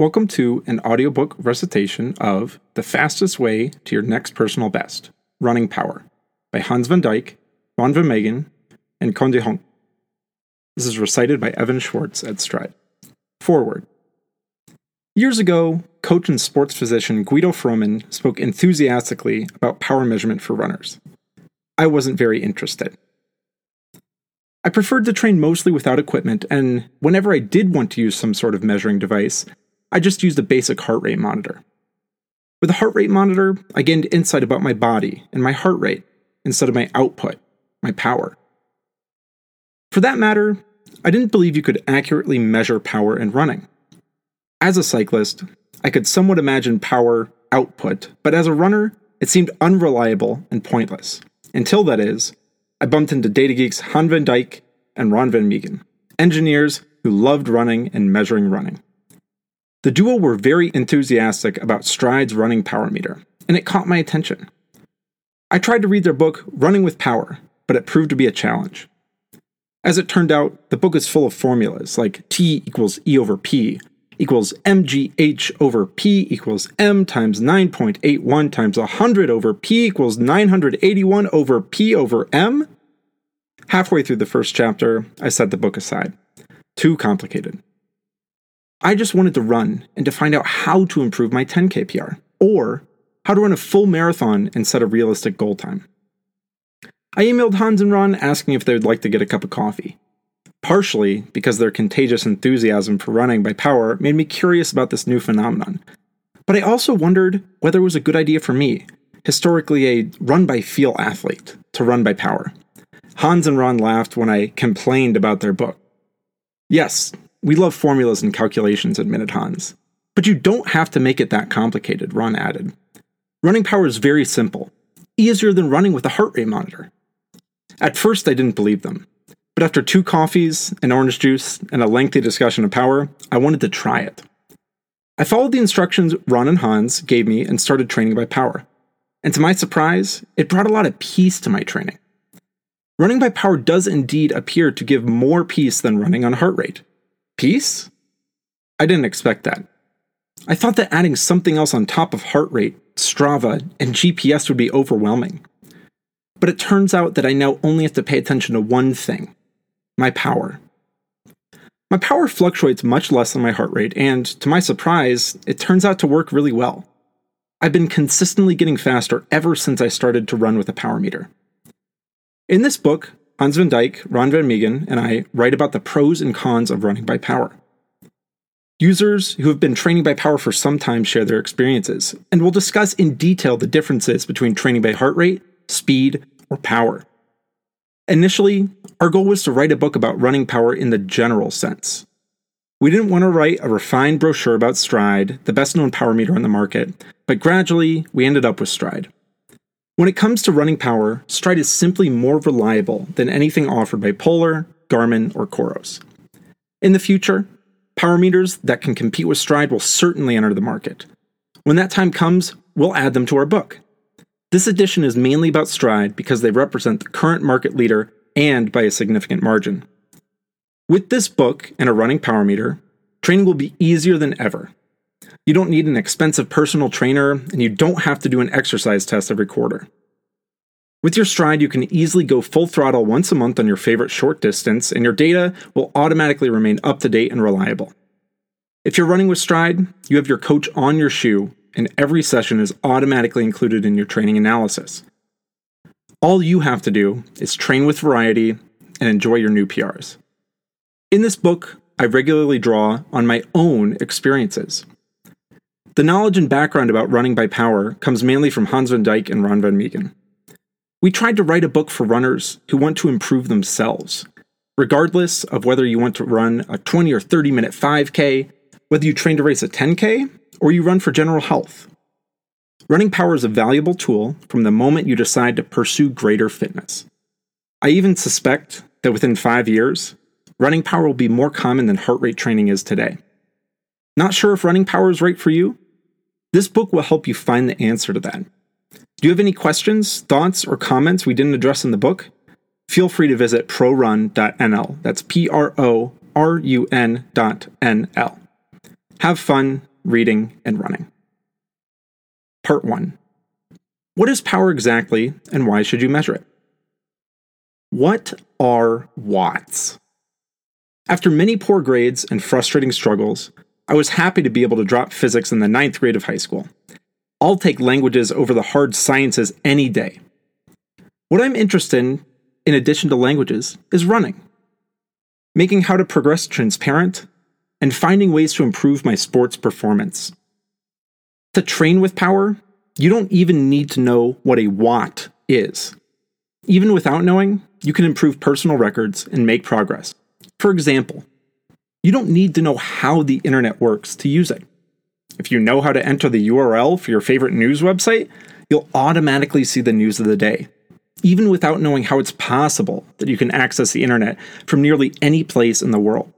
Welcome to an audiobook recitation of The Fastest Way to Your Next Personal Best Running Power by Hans van Dijk, Ron van Megen, and Conde. This is recited by Evan Schwartz at Stryd. Forward. Years ago, coach and sports physician Guido Frohman spoke enthusiastically about power measurement for runners. I wasn't very interested. I preferred to train mostly without equipment, and whenever I did want to use some sort of measuring device, I just used a basic heart rate monitor. With a heart rate monitor, I gained insight about my body and my heart rate instead of my output, my power. For that matter, I didn't believe you could accurately measure power in running. As a cyclist, I could somewhat imagine power output, but as a runner, it seemed unreliable and pointless. Until that is, I bumped into data geeks Han van Dijk and Ron van Megen, engineers who loved running and measuring running. The duo were very enthusiastic about Stryd's running power meter, and it caught my attention. I tried to read their book, Running with Power, but it proved to be a challenge. As it turned out, the book is full of formulas like T equals E over P equals mgh over P equals m times 9.81 times 100 over P equals 981 over P over m. Halfway through the first chapter, I set the book aside. Too complicated. I just wanted to run and to find out how to improve my 10K PR, or how to run a full marathon and set a realistic goal time. I emailed Hans and Ron asking if they would like to get a cup of coffee. Partially because their contagious enthusiasm for running by power made me curious about this new phenomenon. But I also wondered whether it was a good idea for me, historically a run by feel athlete, to run by power. Hans and Ron laughed when I complained about their book. Yes, we love formulas and calculations, admitted Hans. But you don't have to make it that complicated, Ron added. Running power is very simple, easier than running with a heart rate monitor. At first, I didn't believe them. But after two coffees, an orange juice, and a lengthy discussion of power, I wanted to try it. I followed the instructions Ron and Hans gave me and started training by power. And to my surprise, it brought a lot of peace to my training. Running by power does indeed appear to give more peace than running on heart rate. Peace? I didn't expect that. I thought that adding something else on top of heart rate, Strava, and GPS would be overwhelming. But it turns out that I now only have to pay attention to one thing my power. My power fluctuates much less than my heart rate, and to my surprise, it turns out to work really well. I've been consistently getting faster ever since I started to run with a power meter. In this book, Hans van Dijk, Ron van Megen, and I write about the pros and cons of running by power. Users who have been training by power for some time share their experiences, and we'll discuss in detail the differences between training by heart rate, speed, or power. Initially, our goal was to write a book about running power in the general sense. We didn't want to write a refined brochure about Stryd, the best known power meter on the market, but gradually we ended up with Stryd. When it comes to running power, Stryd is simply more reliable than anything offered by Polar, Garmin, or Coros. In the future, power meters that can compete with Stryd will certainly enter the market. When that time comes, we'll add them to our book. This edition is mainly about Stryd because they represent the current market leader and by a significant margin. With this book and a running power meter, training will be easier than ever, you don't need an expensive personal trainer, and you don't have to do an exercise test every quarter. With your Stryd, you can easily go full throttle once a month on your favorite short distance, and your data will automatically remain up to date and reliable. If you're running with Stryd, you have your coach on your shoe, and every session is automatically included in your training analysis. All you have to do is train with variety and enjoy your new PRs. In this book, I regularly draw on my own experiences. The knowledge and background about running by power comes mainly from Hans van Dijk and Ron van Megen. We tried to write a book for runners who want to improve themselves, regardless of whether you want to run a 20 or 30 minute 5K, whether you train to race a 10K, or you run for general health. Running power is a valuable tool from the moment you decide to pursue greater fitness. I even suspect that within five years, running power will be more common than heart rate training is today. Not sure if running power is right for you? This book will help you find the answer to that. Do you have any questions, thoughts, or comments we didn't address in the book? Feel free to visit prorun.nl. That's P R O R U N.nl. Have fun reading, and running. Part 1 What is power exactly, and why should you measure it? What are watts? After many poor grades and frustrating struggles, I was happy to be able to drop physics in the ninth grade of high school. I'll take languages over the hard sciences any day. What I'm interested in, in addition to languages, is running. Making how to progress transparent, and finding ways to improve my sports performance. To train with power, you don't even need to know what a watt is. Even without knowing, you can improve personal records and make progress. For example, you don't need to know how the internet works to use it. If you know how to enter the URL for your favorite news website, you'll automatically see the news of the day, even without knowing how it's possible that you can access the internet from nearly any place in the world.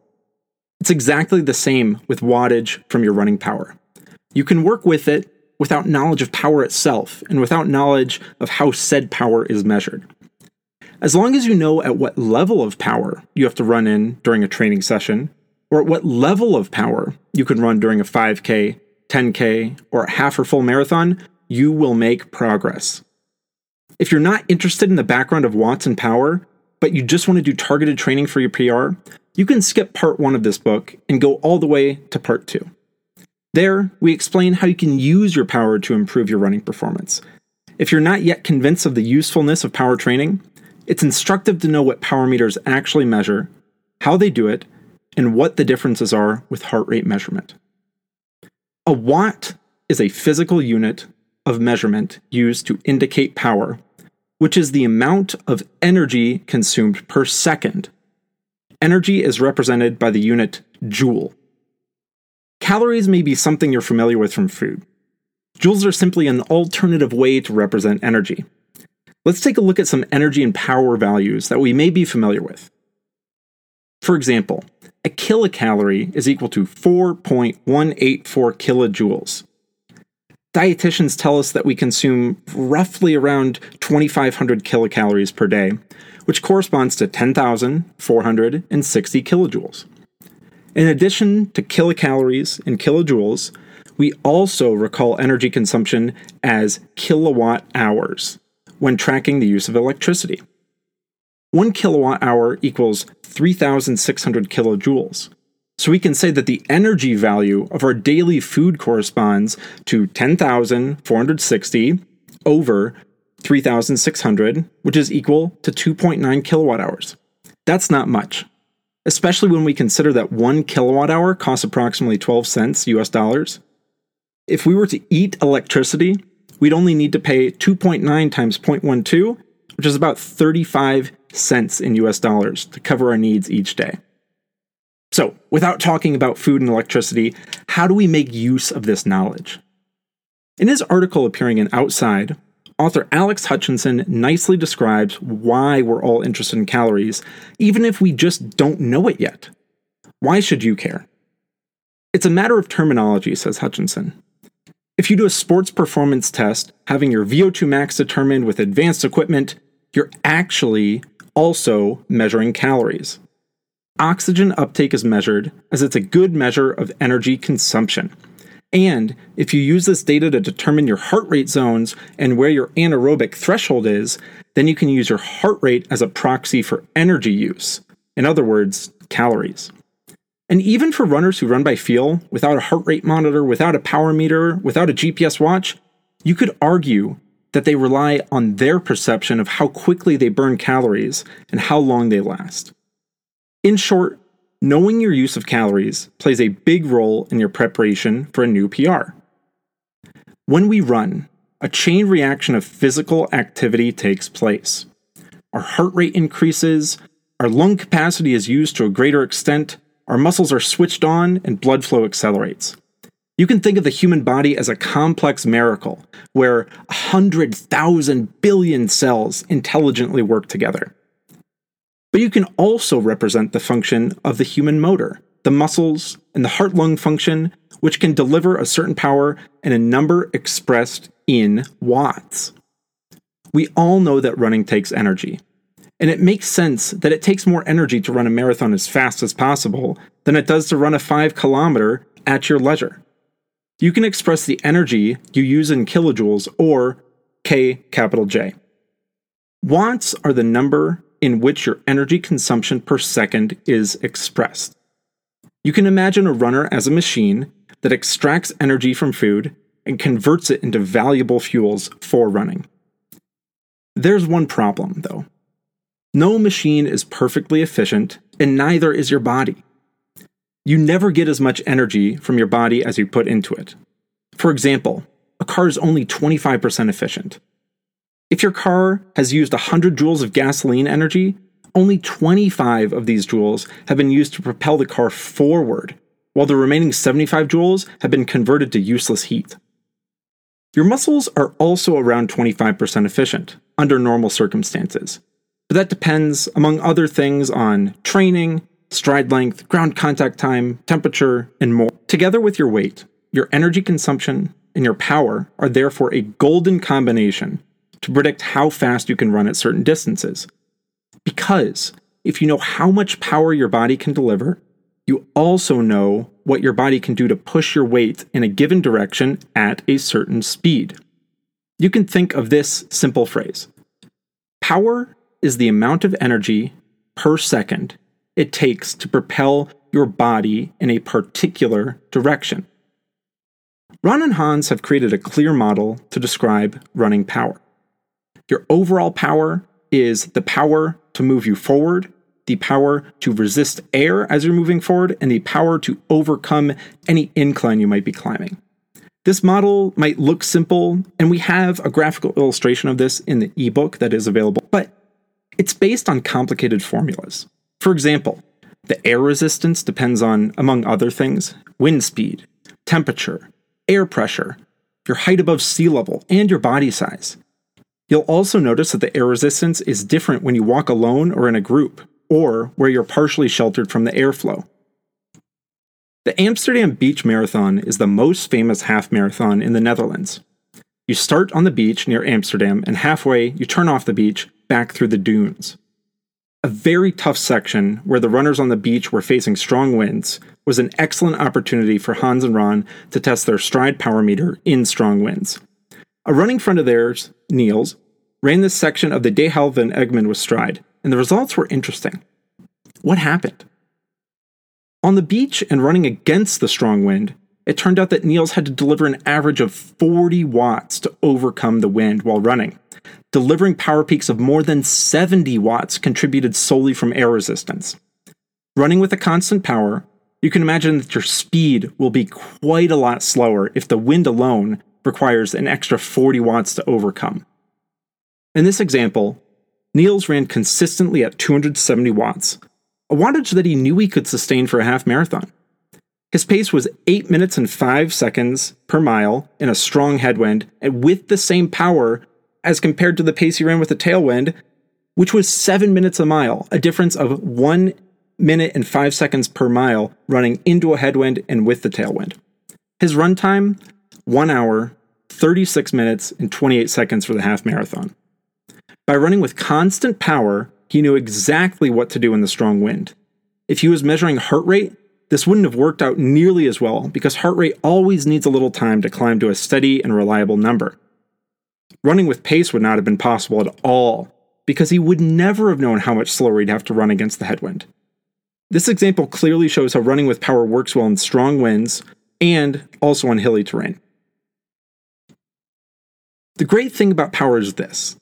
It's exactly the same with wattage from your running power. You can work with it without knowledge of power itself and without knowledge of how said power is measured. As long as you know at what level of power you have to run in during a training session, or at what level of power you can run during a 5K, 10K, or half or full marathon, you will make progress. If you're not interested in the background of watts and power, but you just want to do targeted training for your PR, you can skip part one of this book and go all the way to part two. There, we explain how you can use your power to improve your running performance. If you're not yet convinced of the usefulness of power training, it's instructive to know what power meters actually measure, how they do it, and what the differences are with heart rate measurement. A watt is a physical unit of measurement used to indicate power, which is the amount of energy consumed per second. Energy is represented by the unit joule. Calories may be something you're familiar with from food. Joules are simply an alternative way to represent energy. Let's take a look at some energy and power values that we may be familiar with. For example, a kilocalorie is equal to 4.184 kilojoules. Dietitians tell us that we consume roughly around 2,500 kilocalories per day, which corresponds to 10,460 kilojoules. In addition to kilocalories and kilojoules, we also recall energy consumption as kilowatt hours when tracking the use of electricity. One kilowatt hour equals 3,600 kilojoules. So we can say that the energy value of our daily food corresponds to 10,460 over 3,600, which is equal to 2.9 kilowatt hours. That's not much, especially when we consider that one kilowatt hour costs approximately 12 cents US dollars. If we were to eat electricity, we'd only need to pay 2.9 times 0.12, which is about 35 cents in US dollars to cover our needs each day. So, without talking about food and electricity, how do we make use of this knowledge? In his article appearing in Outside, author Alex Hutchinson nicely describes why we're all interested in calories, even if we just don't know it yet. Why should you care? It's a matter of terminology, says Hutchinson. If you do a sports performance test, having your VO2 max determined with advanced equipment, you're actually also measuring calories. Oxygen uptake is measured as it's a good measure of energy consumption. And if you use this data to determine your heart rate zones and where your anaerobic threshold is, then you can use your heart rate as a proxy for energy use. In other words, calories. And even for runners who run by feel, without a heart rate monitor, without a power meter, without a GPS watch, you could argue that they rely on their perception of how quickly they burn calories and how long they last. In short, knowing your use of calories plays a big role in your preparation for a new PR. When we run, a chain reaction of physical activity takes place. Our heart rate increases, our lung capacity is used to a greater extent, our muscles are switched on and blood flow accelerates. You can think of the human body as a complex miracle where 100,000 billion cells intelligently work together. But you can also represent the function of the human motor, the muscles, and the heart lung function, which can deliver a certain power and a number expressed in watts. We all know that running takes energy, and it makes sense that it takes more energy to run a marathon as fast as possible than it does to run a 5 kilometer at your leisure. You can express the energy you use in kilojoules or K capital J. Watts are the number in which your energy consumption per second is expressed. You can imagine a runner as a machine that extracts energy from food and converts it into valuable fuels for running. There's one problem, though. No machine is perfectly efficient, and neither is your body. You never get as much energy from your body as you put into it. For example, a car is only 25% efficient. If your car has used 100 joules of gasoline energy, only 25 of these joules have been used to propel the car forward, while the remaining 75 joules have been converted to useless heat. Your muscles are also around 25% efficient under normal circumstances, but that depends, among other things, on training, stride length, ground contact time, temperature, and more. Together with your weight, your energy consumption, and your power are therefore a golden combination to predict how fast you can run at certain distances. Because if you know how much power your body can deliver, you also know what your body can do to push your weight in a given direction at a certain speed. You can think of this simple phrase Power is the amount of energy per second it takes to propel your body in a particular direction. Ron and Hans have created a clear model to describe running power. Your overall power is the power to move you forward, the power to resist air as you're moving forward, and the power to overcome any incline you might be climbing. This model might look simple, and we have a graphical illustration of this in the ebook that is available, but it's based on complicated formulas. For example, the air resistance depends on, among other things, wind speed, temperature, air pressure, your height above sea level, and your body size. You'll also notice that the air resistance is different when you walk alone or in a group, or where you're partially sheltered from the airflow. The Amsterdam Beach Marathon is the most famous half marathon in the Netherlands. You start on the beach near Amsterdam, and halfway, you turn off the beach back through the dunes. A very tough section where the runners on the beach were facing strong winds was an excellent opportunity for Hans and Ron to test their Stryd power meter in strong winds. A running friend of theirs, Niels, ran this section of the De van Egmond with Stryd, and the results were interesting. What happened? On the beach and running against the strong wind, it turned out that Niels had to deliver an average of 40 watts to overcome the wind while running. Delivering power peaks of more than 70 watts contributed solely from air resistance. Running with a constant power, you can imagine that your speed will be quite a lot slower if the wind alone requires an extra 40 watts to overcome. In this example, Niels ran consistently at 270 watts, a wattage that he knew he could sustain for a half marathon. His pace was 8 minutes and 5 seconds per mile in a strong headwind, and with the same power as compared to the pace he ran with a tailwind, which was 7 minutes a mile, a difference of 1 minute and 5 seconds per mile running into a headwind and with the tailwind. His run time 1 hour, 36 minutes, and 28 seconds for the half marathon. By running with constant power, he knew exactly what to do in the strong wind. If he was measuring heart rate, this wouldn't have worked out nearly as well because heart rate always needs a little time to climb to a steady and reliable number. Running with pace would not have been possible at all because he would never have known how much slower he'd have to run against the headwind. This example clearly shows how running with power works well in strong winds and also on hilly terrain. The great thing about power is this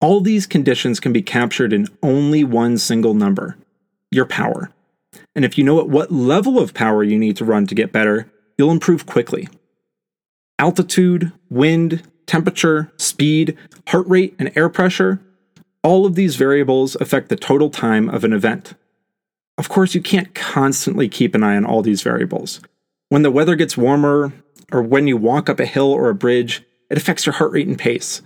all these conditions can be captured in only one single number your power. And if you know at what level of power you need to run to get better, you'll improve quickly. Altitude, wind, temperature, speed, heart rate, and air pressure all of these variables affect the total time of an event. Of course, you can't constantly keep an eye on all these variables. When the weather gets warmer, or when you walk up a hill or a bridge, it affects your heart rate and pace.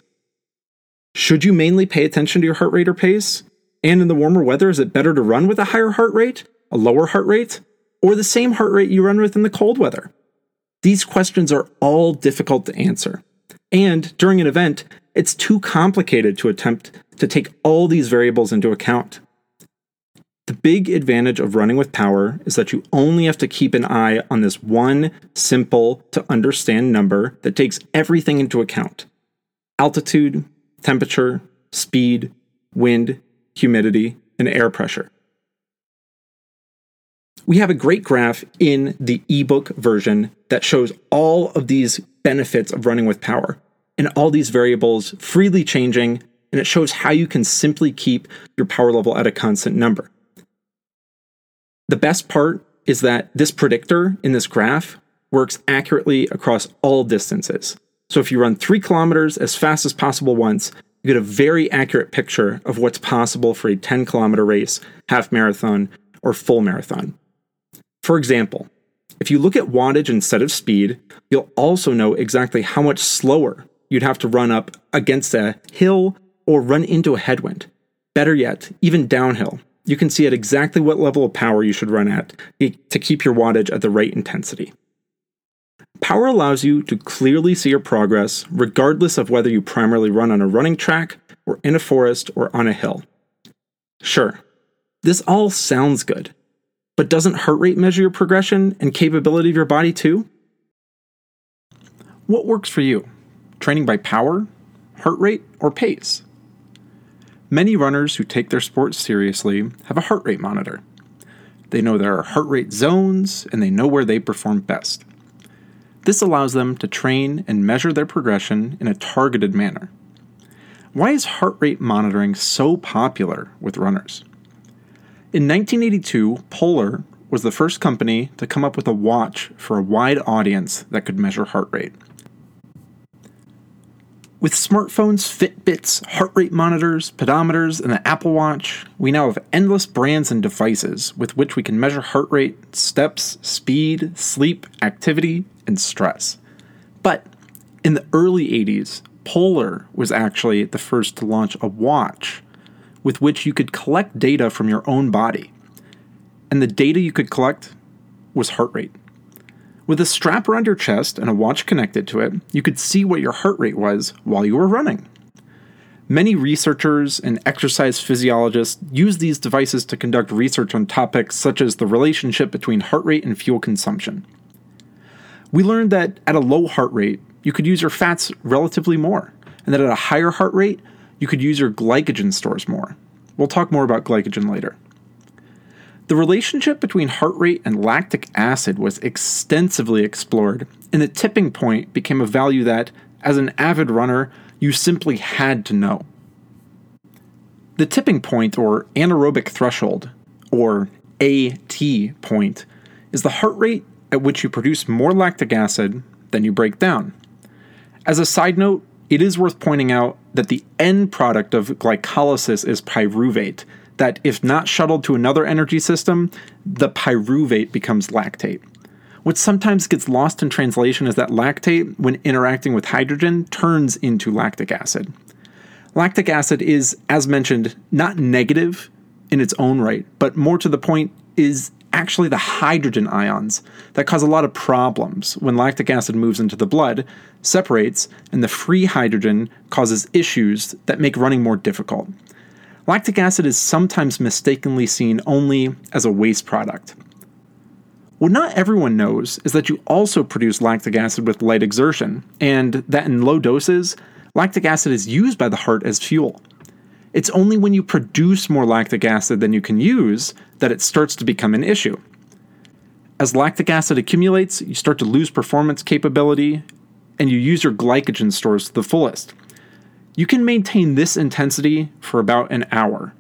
Should you mainly pay attention to your heart rate or pace? And in the warmer weather, is it better to run with a higher heart rate, a lower heart rate, or the same heart rate you run with in the cold weather? These questions are all difficult to answer. And during an event, it's too complicated to attempt to take all these variables into account. The big advantage of running with power is that you only have to keep an eye on this one simple to understand number that takes everything into account altitude, temperature, speed, wind, humidity, and air pressure. We have a great graph in the ebook version that shows all of these benefits of running with power and all these variables freely changing, and it shows how you can simply keep your power level at a constant number. The best part is that this predictor in this graph works accurately across all distances. So if you run three kilometers as fast as possible once, you get a very accurate picture of what's possible for a 10 kilometer race, half marathon, or full marathon. For example, if you look at wattage instead of speed, you'll also know exactly how much slower you'd have to run up against a hill or run into a headwind. Better yet, even downhill, you can see at exactly what level of power you should run at to keep your wattage at the right intensity. Power allows you to clearly see your progress regardless of whether you primarily run on a running track or in a forest or on a hill. Sure, this all sounds good, but doesn't heart rate measure your progression and capability of your body too? What works for you? Training by power, heart rate, or pace? Many runners who take their sport seriously have a heart rate monitor. They know there are heart rate zones and they know where they perform best. This allows them to train and measure their progression in a targeted manner. Why is heart rate monitoring so popular with runners? In 1982, Polar was the first company to come up with a watch for a wide audience that could measure heart rate. With smartphones, Fitbits, heart rate monitors, pedometers, and the Apple Watch, we now have endless brands and devices with which we can measure heart rate, steps, speed, sleep, activity, and stress. But in the early 80s, Polar was actually the first to launch a watch with which you could collect data from your own body. And the data you could collect was heart rate. With a strap around your chest and a watch connected to it, you could see what your heart rate was while you were running. Many researchers and exercise physiologists use these devices to conduct research on topics such as the relationship between heart rate and fuel consumption. We learned that at a low heart rate, you could use your fats relatively more, and that at a higher heart rate, you could use your glycogen stores more. We'll talk more about glycogen later. The relationship between heart rate and lactic acid was extensively explored, and the tipping point became a value that, as an avid runner, you simply had to know. The tipping point, or anaerobic threshold, or AT point, is the heart rate at which you produce more lactic acid than you break down. As a side note, it is worth pointing out that the end product of glycolysis is pyruvate, that if not shuttled to another energy system, the pyruvate becomes lactate. What sometimes gets lost in translation is that lactate, when interacting with hydrogen, turns into lactic acid. Lactic acid is, as mentioned, not negative in its own right, but more to the point, is actually the hydrogen ions that cause a lot of problems when lactic acid moves into the blood, separates, and the free hydrogen causes issues that make running more difficult. Lactic acid is sometimes mistakenly seen only as a waste product. What not everyone knows is that you also produce lactic acid with light exertion, and that in low doses, lactic acid is used by the heart as fuel. It's only when you produce more lactic acid than you can use that it starts to become an issue. As lactic acid accumulates, you start to lose performance capability, and you use your glycogen stores to the fullest. You can maintain this intensity for about an hour.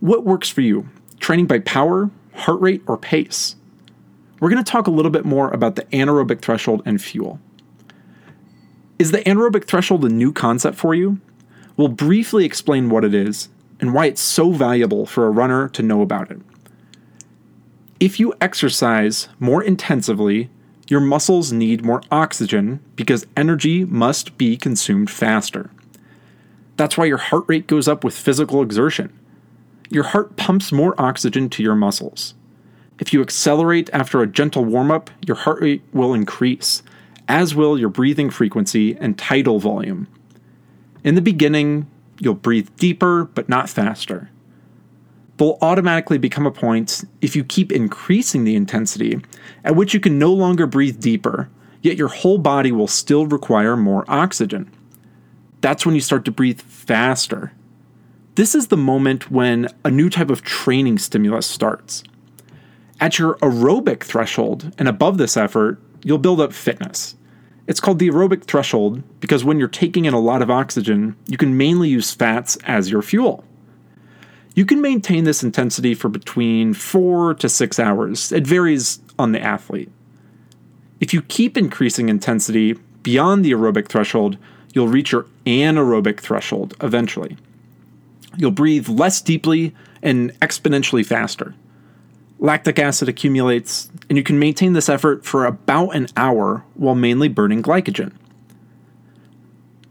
What works for you? Training by power, heart rate, or pace? We're going to talk a little bit more about the anaerobic threshold and fuel. Is the anaerobic threshold a new concept for you? We'll briefly explain what it is and why it's so valuable for a runner to know about it. If you exercise more intensively, your muscles need more oxygen because energy must be consumed faster. That's why your heart rate goes up with physical exertion. Your heart pumps more oxygen to your muscles. If you accelerate after a gentle warm up, your heart rate will increase, as will your breathing frequency and tidal volume. In the beginning, you'll breathe deeper but not faster. they'll automatically become a point if you keep increasing the intensity, at which you can no longer breathe deeper, yet your whole body will still require more oxygen. That's when you start to breathe faster. This is the moment when a new type of training stimulus starts. At your aerobic threshold and above this effort, you'll build up fitness. It's called the aerobic threshold because when you're taking in a lot of oxygen, you can mainly use fats as your fuel. You can maintain this intensity for between 4 to 6 hours. It varies on the athlete. If you keep increasing intensity beyond the aerobic threshold, you'll reach your anaerobic threshold eventually. You'll breathe less deeply and exponentially faster. Lactic acid accumulates, and you can maintain this effort for about an hour while mainly burning glycogen.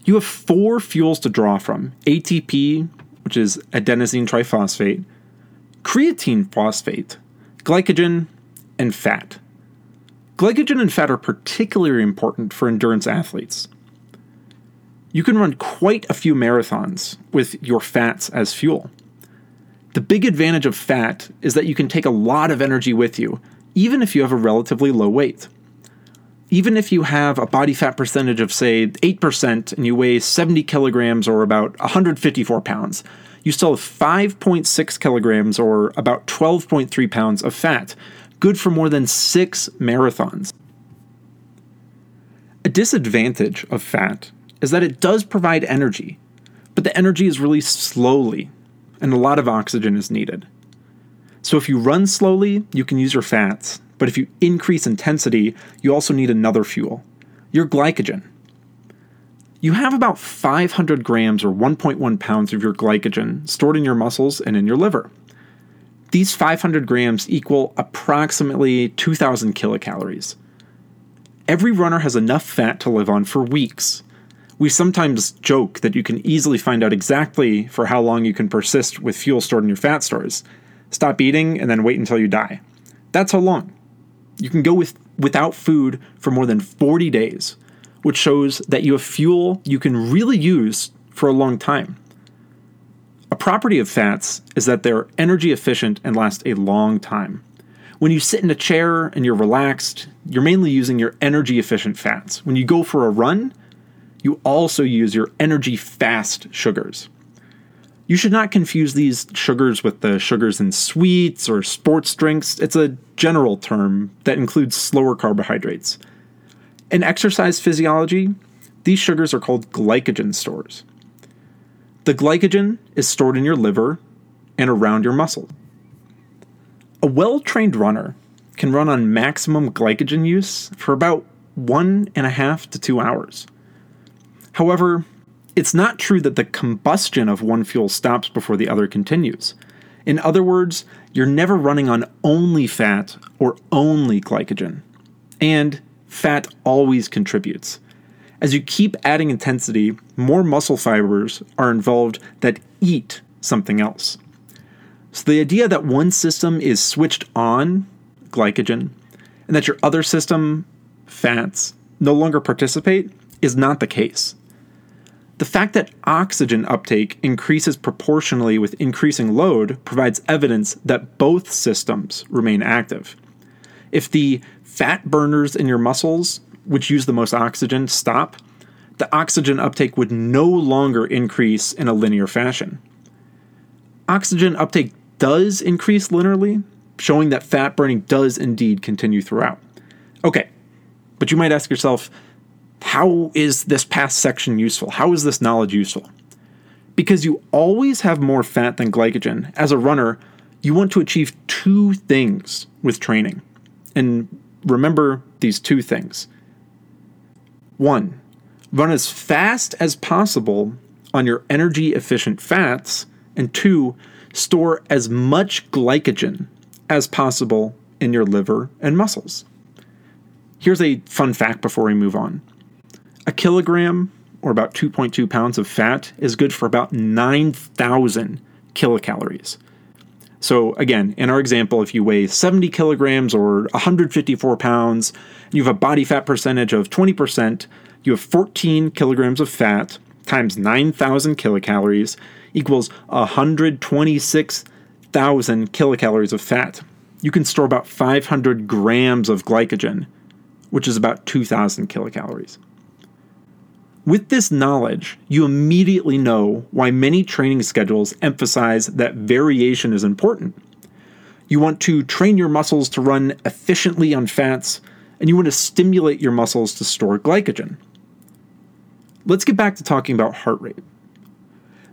You have four fuels to draw from ATP, which is adenosine triphosphate, creatine phosphate, glycogen, and fat. Glycogen and fat are particularly important for endurance athletes. You can run quite a few marathons with your fats as fuel. The big advantage of fat is that you can take a lot of energy with you, even if you have a relatively low weight. Even if you have a body fat percentage of, say, 8% and you weigh 70 kilograms or about 154 pounds, you still have 5.6 kilograms or about 12.3 pounds of fat, good for more than six marathons. A disadvantage of fat is that it does provide energy, but the energy is released slowly and a lot of oxygen is needed. So if you run slowly, you can use your fats, but if you increase intensity, you also need another fuel your glycogen. You have about 500 grams or 1.1 pounds of your glycogen stored in your muscles and in your liver. These 500 grams equal approximately 2,000 kilocalories. Every runner has enough fat to live on for weeks, we sometimes joke that you can easily find out exactly for how long you can persist with fuel stored in your fat stores. Stop eating and then wait until you die. That's how long. You can go with without food for more than 40 days, which shows that you have fuel you can really use for a long time. A property of fats is that they're energy efficient and last a long time. When you sit in a chair and you're relaxed, you're mainly using your energy efficient fats. When you go for a run, you also use your energy fast sugars. You should not confuse these sugars with the sugars in sweets or sports drinks. It's a general term that includes slower carbohydrates. In exercise physiology, these sugars are called glycogen stores. The glycogen is stored in your liver and around your muscle. A well trained runner can run on maximum glycogen use for about one and a half to two hours. However, it's not true that the combustion of one fuel stops before the other continues. In other words, you're never running on only fat or only glycogen. And fat always contributes. As you keep adding intensity, more muscle fibers are involved that eat something else. So the idea that one system is switched on, glycogen, and that your other system, fats, no longer participate is not the case. The fact that oxygen uptake increases proportionally with increasing load provides evidence that both systems remain active. If the fat burners in your muscles, which use the most oxygen, stop, the oxygen uptake would no longer increase in a linear fashion. Oxygen uptake does increase linearly, showing that fat burning does indeed continue throughout. Okay, but you might ask yourself, how is this past section useful? How is this knowledge useful? Because you always have more fat than glycogen. As a runner, you want to achieve two things with training. And remember these two things. One, run as fast as possible on your energy efficient fats. And two, store as much glycogen as possible in your liver and muscles. Here's a fun fact before we move on. A kilogram, or about 2.2 pounds of fat, is good for about 9,000 kilocalories. So, again, in our example, if you weigh 70 kilograms or 154 pounds, you have a body fat percentage of 20%, you have 14 kilograms of fat times 9,000 kilocalories equals 126,000 kilocalories of fat, you can store about 500 grams of glycogen, which is about 2,000 kilocalories. With this knowledge, you immediately know why many training schedules emphasize that variation is important. You want to train your muscles to run efficiently on fats, and you want to stimulate your muscles to store glycogen. Let's get back to talking about heart rate.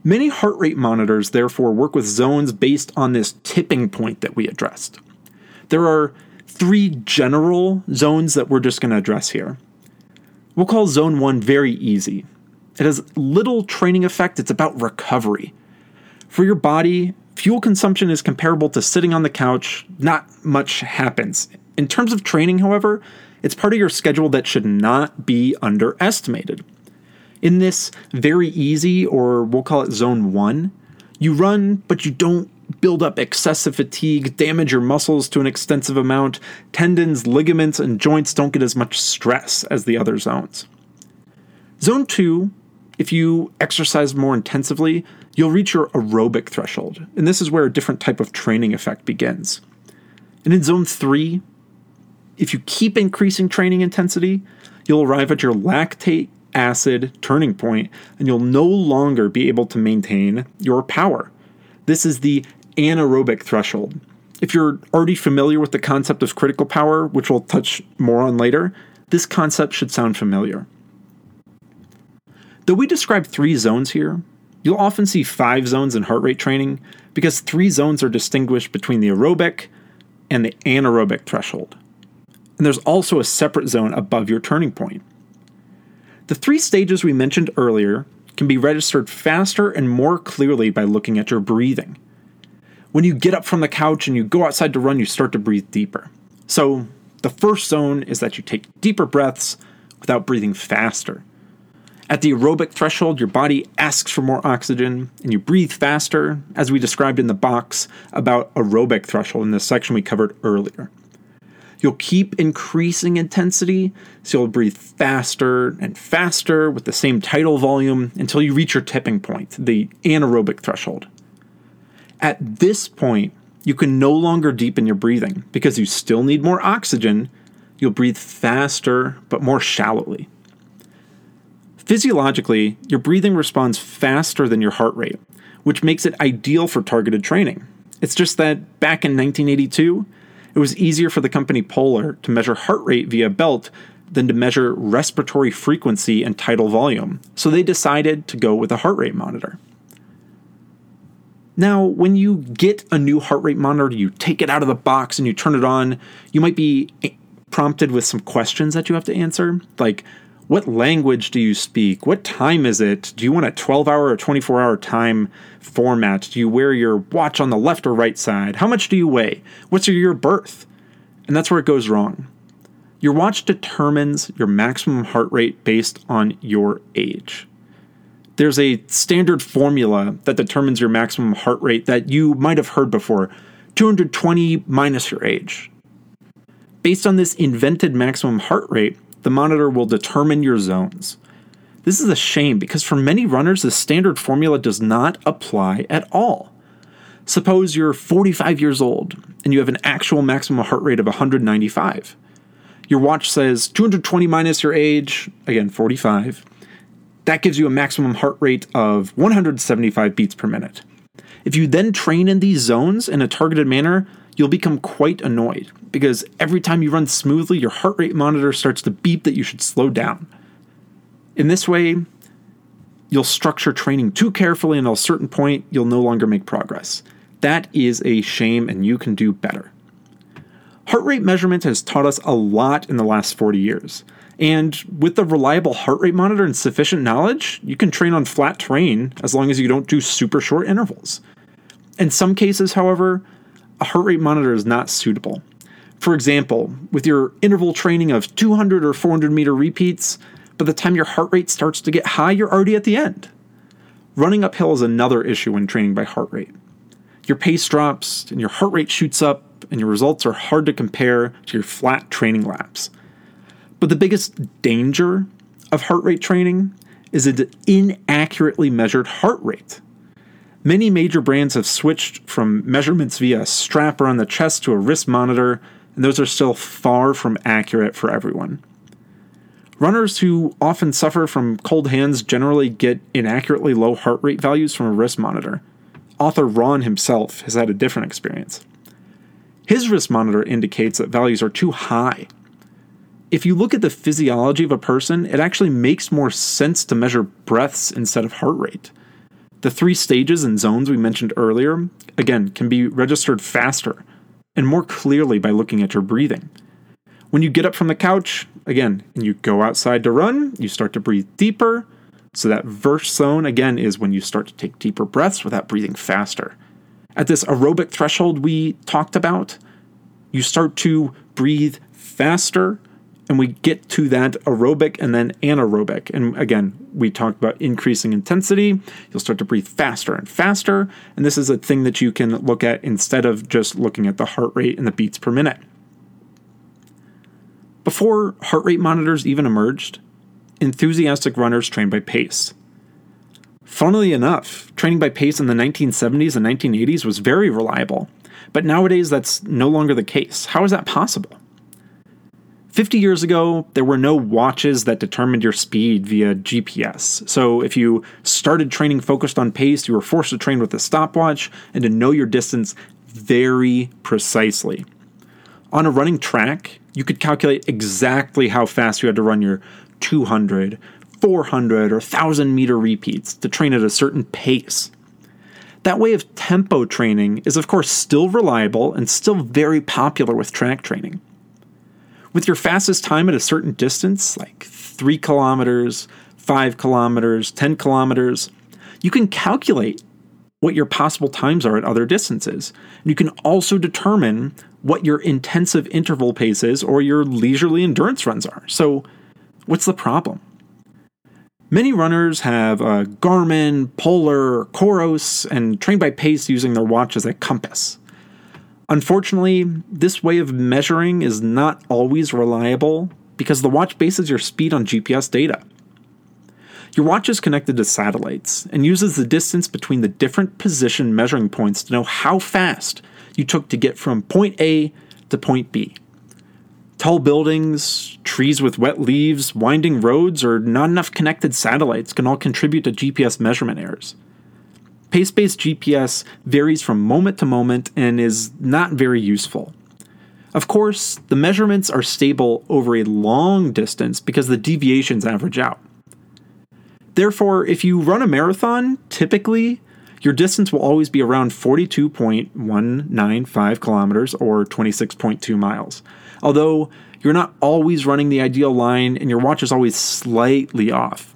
Many heart rate monitors, therefore, work with zones based on this tipping point that we addressed. There are three general zones that we're just going to address here. We'll call zone one very easy. It has little training effect, it's about recovery. For your body, fuel consumption is comparable to sitting on the couch, not much happens. In terms of training, however, it's part of your schedule that should not be underestimated. In this very easy, or we'll call it zone one, you run, but you don't build up excessive fatigue, damage your muscles to an extensive amount, tendons, ligaments, and joints don't get as much stress as the other zones. Zone 2, if you exercise more intensively, you'll reach your aerobic threshold, and this is where a different type of training effect begins. And in zone 3, if you keep increasing training intensity, you'll arrive at your lactate acid turning point and you'll no longer be able to maintain your power. This is the anaerobic threshold. If you're already familiar with the concept of critical power, which we'll touch more on later, this concept should sound familiar. Though we describe three zones here, you'll often see five zones in heart rate training because three zones are distinguished between the aerobic and the anaerobic threshold. And there's also a separate zone above your turning point. The three stages we mentioned earlier can be registered faster and more clearly by looking at your breathing when you get up from the couch and you go outside to run, you start to breathe deeper. So, the first zone is that you take deeper breaths without breathing faster. At the aerobic threshold, your body asks for more oxygen and you breathe faster, as we described in the box about aerobic threshold in the section we covered earlier. You'll keep increasing intensity, so you'll breathe faster and faster with the same tidal volume until you reach your tipping point, the anaerobic threshold. At this point, you can no longer deepen your breathing because you still need more oxygen. You'll breathe faster but more shallowly. Physiologically, your breathing responds faster than your heart rate, which makes it ideal for targeted training. It's just that back in 1982, it was easier for the company Polar to measure heart rate via belt than to measure respiratory frequency and tidal volume, so they decided to go with a heart rate monitor. Now, when you get a new heart rate monitor, you take it out of the box and you turn it on, you might be eh, prompted with some questions that you have to answer, like what language do you speak? What time is it? Do you want a 12 hour or 24 hour time format? Do you wear your watch on the left or right side? How much do you weigh? What's your birth? And that's where it goes wrong. Your watch determines your maximum heart rate based on your age there's a standard formula that determines your maximum heart rate that you might have heard before 220 minus your age. Based on this invented maximum heart rate, the monitor will determine your zones. This is a shame because for many runners, the standard formula does not apply at all. Suppose you're 45 years old and you have an actual maximum heart rate of 195. Your watch says 220 minus your age, again 45, that gives you a maximum heart rate of 175 beats per minute. If you then train in these zones in a targeted manner, you'll become quite annoyed because every time you run smoothly, your heart rate monitor starts to beep that you should slow down. In this way, you'll structure training too carefully, and at a certain point, you'll no longer make progress. That is a shame, and you can do better. Heart rate measurement has taught us a lot in the last 40 years. And with a reliable heart rate monitor and sufficient knowledge, you can train on flat terrain as long as you don't do super short intervals. In some cases, however, a heart rate monitor is not suitable. For example, with your interval training of 200 or 400 meter repeats, by the time your heart rate starts to get high, you're already at the end. Running uphill is another issue when training by heart rate. Your pace drops and your heart rate shoots up, and your results are hard to compare to your flat training laps. But the biggest danger of heart rate training is an inaccurately measured heart rate. Many major brands have switched from measurements via a strap around the chest to a wrist monitor, and those are still far from accurate for everyone. Runners who often suffer from cold hands generally get inaccurately low heart rate values from a wrist monitor. Author Ron himself has had a different experience. His wrist monitor indicates that values are too high. If you look at the physiology of a person, it actually makes more sense to measure breaths instead of heart rate. The three stages and zones we mentioned earlier, again, can be registered faster and more clearly by looking at your breathing. When you get up from the couch, again, and you go outside to run, you start to breathe deeper. So that verse zone, again, is when you start to take deeper breaths without breathing faster. At this aerobic threshold we talked about, you start to breathe faster and we get to that aerobic and then anaerobic. And again, we talked about increasing intensity. You'll start to breathe faster and faster. And this is a thing that you can look at instead of just looking at the heart rate and the beats per minute. Before heart rate monitors even emerged, enthusiastic runners trained by pace. Funnily enough, training by pace in the 1970s and 1980s was very reliable, but nowadays that's no longer the case. How is that possible? 50 years ago, there were no watches that determined your speed via GPS. So if you started training focused on pace, you were forced to train with a stopwatch and to know your distance very precisely. On a running track, you could calculate exactly how fast you had to run your 200, 400, or 1000 meter repeats to train at a certain pace. That way of tempo training is, of course, still reliable and still very popular with track training. With your fastest time at a certain distance, like 3 kilometers, 5 kilometers, 10 kilometers, you can calculate what your possible times are at other distances. And you can also determine what your intensive interval pace is or your leisurely endurance runs are. So, what's the problem? Many runners have a Garmin, Polar, Coros, and train by pace using their watch as a compass. Unfortunately, this way of measuring is not always reliable because the watch bases your speed on GPS data. Your watch is connected to satellites and uses the distance between the different position measuring points to know how fast you took to get from point A to point B. Tall buildings, trees with wet leaves, winding roads, or not enough connected satellites can all contribute to GPS measurement errors. Pace based GPS varies from moment to moment and is not very useful. Of course, the measurements are stable over a long distance because the deviations average out. Therefore, if you run a marathon, typically your distance will always be around 42.195 kilometers or 26.2 miles. Although you're not always running the ideal line and your watch is always slightly off.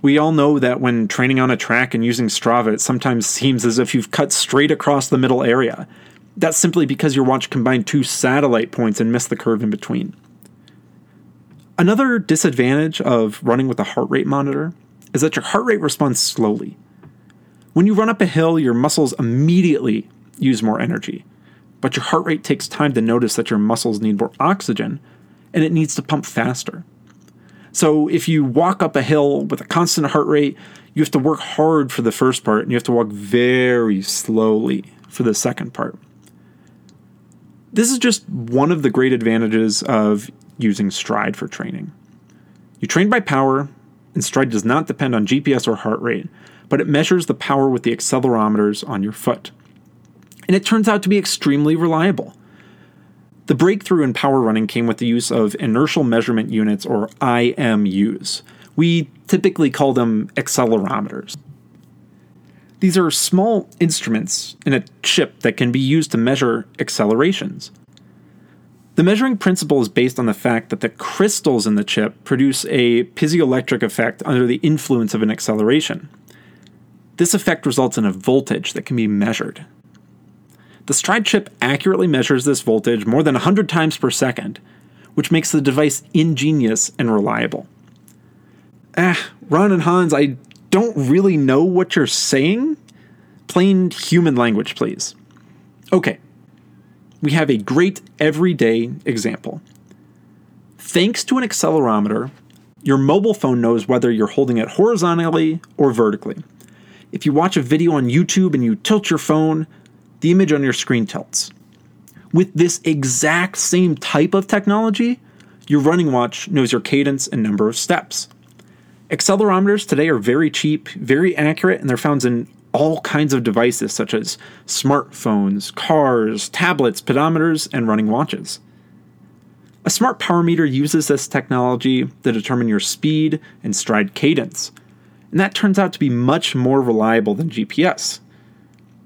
We all know that when training on a track and using Strava, it sometimes seems as if you've cut straight across the middle area. That's simply because your watch combined two satellite points and missed the curve in between. Another disadvantage of running with a heart rate monitor is that your heart rate responds slowly. When you run up a hill, your muscles immediately use more energy, but your heart rate takes time to notice that your muscles need more oxygen and it needs to pump faster. So if you walk up a hill with a constant heart rate, you have to work hard for the first part and you have to walk very slowly for the second part. This is just one of the great advantages of using Stryd for training. You train by power, and Stryd does not depend on GPS or heart rate, but it measures the power with the accelerometers on your foot. And it turns out to be extremely reliable. The breakthrough in power running came with the use of inertial measurement units, or IMUs. We typically call them accelerometers. These are small instruments in a chip that can be used to measure accelerations. The measuring principle is based on the fact that the crystals in the chip produce a piezoelectric effect under the influence of an acceleration. This effect results in a voltage that can be measured. The Stryd chip accurately measures this voltage more than 100 times per second, which makes the device ingenious and reliable. Ah, Ron and Hans, I don't really know what you're saying. Plain human language, please. Okay, we have a great everyday example. Thanks to an accelerometer, your mobile phone knows whether you're holding it horizontally or vertically. if you watch a video on YouTube and you tilt your phone, the image on your screen tilts. With this exact same type of technology, your running watch knows your cadence and number of steps. Accelerometers today are very cheap, very accurate, and they're found in all kinds of devices such as smartphones, cars, tablets, pedometers, and running watches. A smart power meter uses this technology to determine your speed and stride cadence, and that turns out to be much more reliable than GPS.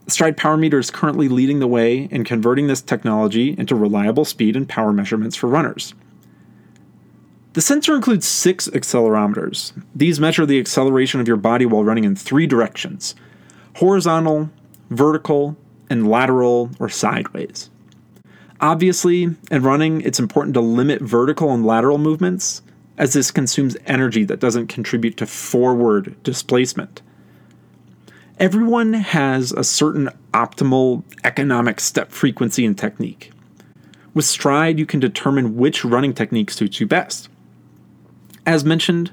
Stryd Power Meter is currently leading the way in converting this technology into reliable speed and power measurements for runners. The sensor includes six accelerometers. These measure the acceleration of your body while running in three directions horizontal, vertical, and lateral or sideways. Obviously, in running, it's important to limit vertical and lateral movements, as this consumes energy that doesn't contribute to forward displacement. Everyone has a certain optimal economic step frequency and technique. With Stryd, you can determine which running technique suits you best. As mentioned,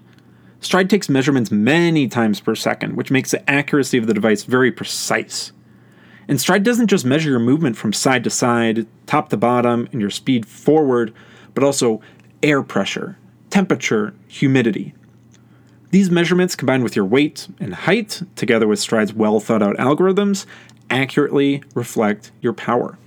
Stryd takes measurements many times per second, which makes the accuracy of the device very precise. And Stryd doesn't just measure your movement from side to side, top to bottom, and your speed forward, but also air pressure, temperature, humidity. These measurements, combined with your weight and height, together with Stryd's well thought out algorithms, accurately reflect your power.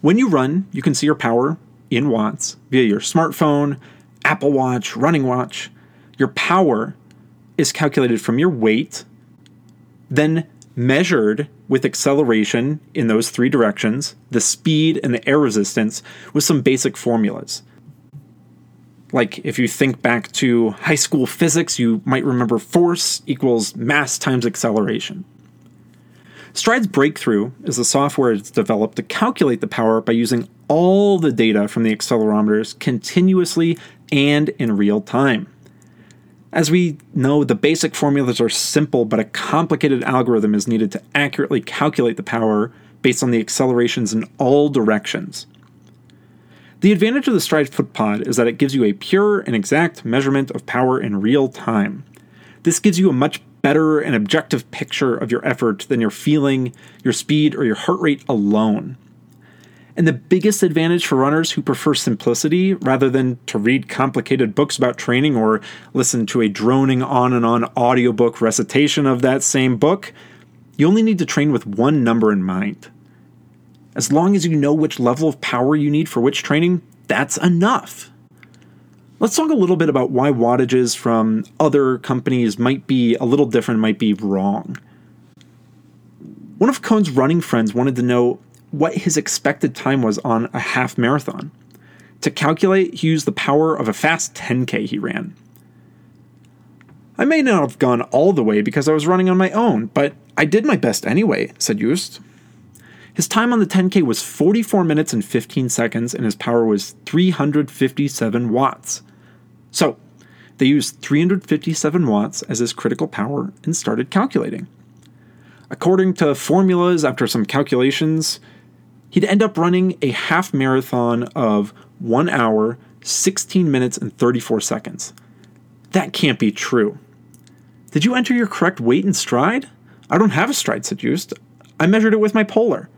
When you run, you can see your power in watts via your smartphone, Apple Watch, running watch. Your power is calculated from your weight, then measured with acceleration in those three directions, the speed, and the air resistance with some basic formulas. Like if you think back to high school physics, you might remember force equals mass times acceleration. Stryd's breakthrough is the software it's developed to calculate the power by using all the data from the accelerometers continuously and in real time. As we know, the basic formulas are simple, but a complicated algorithm is needed to accurately calculate the power based on the accelerations in all directions. The advantage of the Stryd FootPod is that it gives you a pure and exact measurement of power in real time. This gives you a much better and objective picture of your effort than your feeling, your speed, or your heart rate alone. And the biggest advantage for runners who prefer simplicity rather than to read complicated books about training or listen to a droning on and on audiobook recitation of that same book, you only need to train with one number in mind as long as you know which level of power you need for which training, that's enough. Let's talk a little bit about why wattages from other companies might be a little different, might be wrong. One of Cohn's running friends wanted to know what his expected time was on a half marathon. To calculate, he used the power of a fast 10K he ran. I may not have gone all the way because I was running on my own, but I did my best anyway, said Joost. His time on the 10K was 44 minutes and 15 seconds, and his power was 357 watts. So, they used 357 watts as his critical power and started calculating. According to formulas, after some calculations, he'd end up running a half marathon of 1 hour, 16 minutes, and 34 seconds. That can't be true. Did you enter your correct weight and stride? I don't have a Stryd, Joost. I measured it with my polar.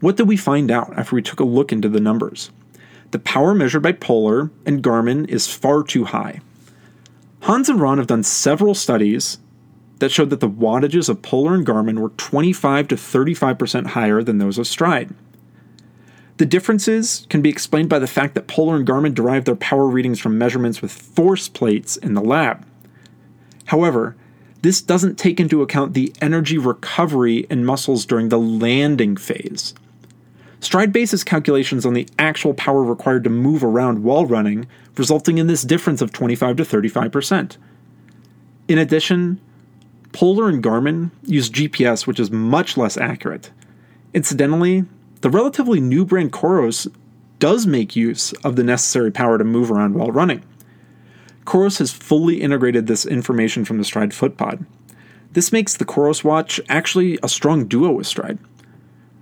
What did we find out after we took a look into the numbers? The power measured by Polar and Garmin is far too high. Hans and Ron have done several studies that showed that the wattages of Polar and Garmin were 25 to 35% higher than those of Stryd. The differences can be explained by the fact that Polar and Garmin derive their power readings from measurements with force plates in the lab. However, this doesn't take into account the energy recovery in muscles during the landing phase. Stryd bases calculations on the actual power required to move around while running, resulting in this difference of 25 to 35%. In addition, Polar and Garmin use GPS, which is much less accurate. Incidentally, the relatively new brand Coros does make use of the necessary power to move around while running. Coros has fully integrated this information from the Stryd FootPod. This makes the Coros watch actually a strong duo with Stryd.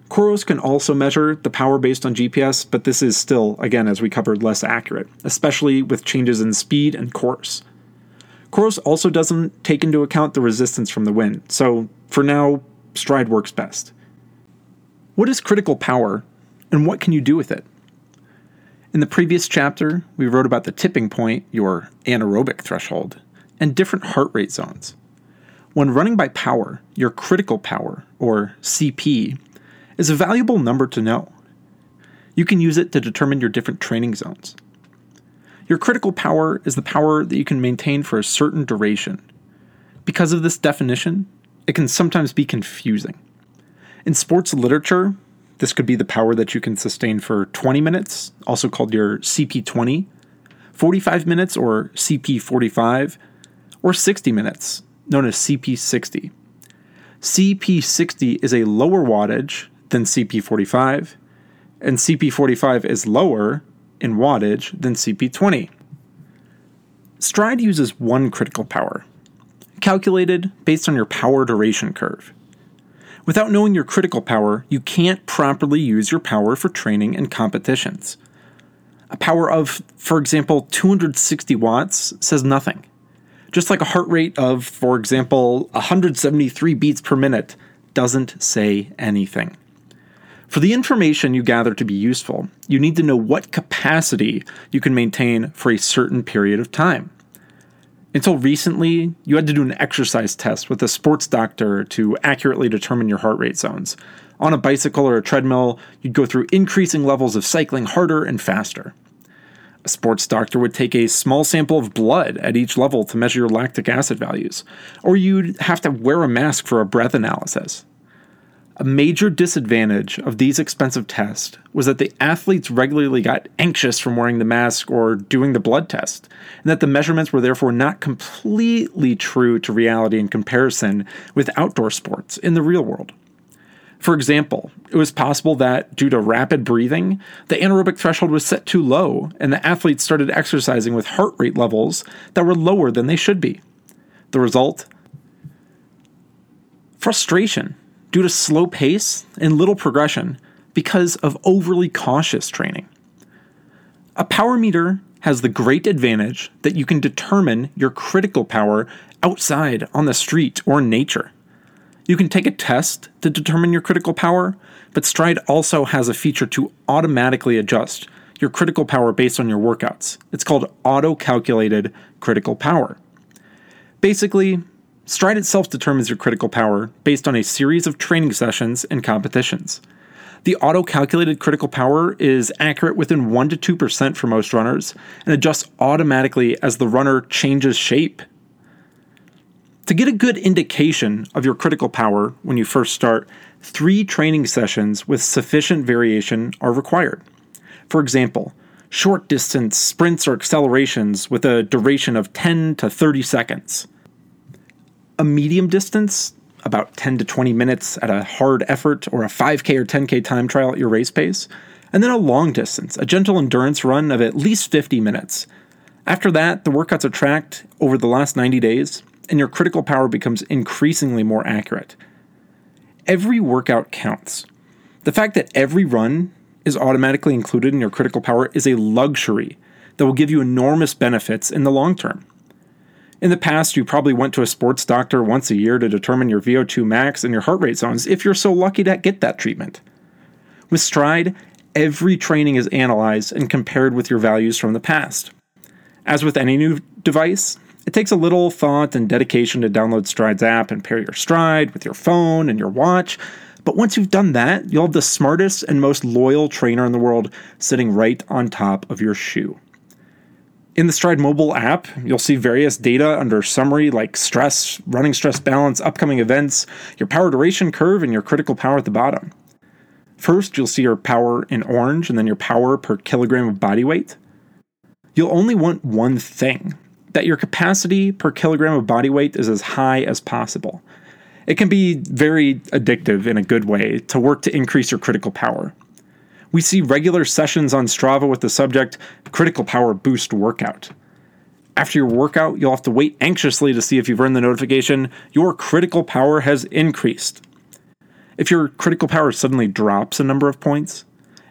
Coros can also measure the power based on GPS, but this is still, again, as we covered, less accurate, especially with changes in speed and course. Coros also doesn't take into account the resistance from the wind, so for now, Stryd works best. What is critical power, and what can you do with it? In the previous chapter, we wrote about the tipping point, your anaerobic threshold, and different heart rate zones. When running by power, your critical power, or CP, is a valuable number to know. You can use it to determine your different training zones. Your critical power is the power that you can maintain for a certain duration. Because of this definition, it can sometimes be confusing. In sports literature, this could be the power that you can sustain for 20 minutes, also called your CP20, 45 minutes or CP45, or 60 minutes, known as CP60. CP60 is a lower wattage than CP45, and CP45 is lower in wattage than CP20. Stryd uses one critical power, calculated based on your power duration curve. Without knowing your critical power, you can't properly use your power for training and competitions. A power of, for example, 260 watts says nothing. Just like a heart rate of, for example, 173 beats per minute doesn't say anything. For the information you gather to be useful, you need to know what capacity you can maintain for a certain period of time. Until recently, you had to do an exercise test with a sports doctor to accurately determine your heart rate zones. On a bicycle or a treadmill, you'd go through increasing levels of cycling harder and faster. A sports doctor would take a small sample of blood at each level to measure your lactic acid values, or you'd have to wear a mask for a breath analysis. A major disadvantage of these expensive tests was that the athletes regularly got anxious from wearing the mask or doing the blood test, and that the measurements were therefore not completely true to reality in comparison with outdoor sports in the real world. For example, it was possible that due to rapid breathing, the anaerobic threshold was set too low, and the athletes started exercising with heart rate levels that were lower than they should be. The result? Frustration due to slow pace and little progression because of overly cautious training. A power meter has the great advantage that you can determine your critical power outside on the street or nature. You can take a test to determine your critical power, but Stryd also has a feature to automatically adjust your critical power based on your workouts. It's called auto calculated critical power. Basically, Stryd itself determines your critical power based on a series of training sessions and competitions. The auto calculated critical power is accurate within 1 to 2% for most runners and adjusts automatically as the runner changes shape. To get a good indication of your critical power when you first start, three training sessions with sufficient variation are required. For example, short distance sprints or accelerations with a duration of 10 to 30 seconds a medium distance, about 10 to 20 minutes at a hard effort or a 5K or 10K time trial at your race pace, and then a long distance, a gentle endurance run of at least 50 minutes. After that, the workouts are tracked over the last 90 days, and your critical power becomes increasingly more accurate. Every workout counts. The fact that every run is automatically included in your critical power is a luxury that will give you enormous benefits in the long term. In the past, you probably went to a sports doctor once a year to determine your VO2 max and your heart rate zones if you're so lucky to get that treatment. With Stryd, every training is analyzed and compared with your values from the past. As with any new device, it takes a little thought and dedication to download Stryd's app and pair your Stryd with your phone and your watch. But once you've done that, you'll have the smartest and most loyal trainer in the world sitting right on top of your shoe. In the Stryd mobile app, you'll see various data under summary like stress, running stress balance, upcoming events, your power duration curve, and your critical power at the bottom. First, you'll see your power in orange and then your power per kilogram of body weight. You'll only want one thing that your capacity per kilogram of body weight is as high as possible. It can be very addictive in a good way to work to increase your critical power. We see regular sessions on Strava with the subject Critical Power Boost Workout. After your workout, you'll have to wait anxiously to see if you've earned the notification Your critical power has increased. If your critical power suddenly drops a number of points,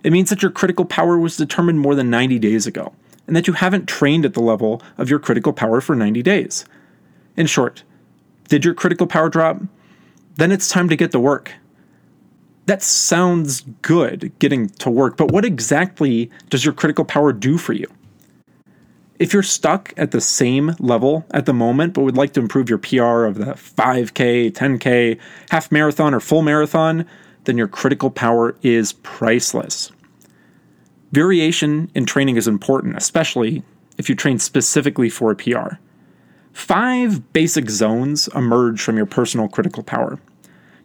it means that your critical power was determined more than 90 days ago, and that you haven't trained at the level of your critical power for 90 days. In short, did your critical power drop? then it's time to get to work. That sounds good, getting to work, but what exactly does your critical power do for you? If you're stuck at the same level at the moment, but would like to improve your PR of the 5K, 10K, half marathon, or full marathon, then your critical power is priceless. Variation in training is important, especially if you train specifically for a PR. Five basic zones emerge from your personal critical power.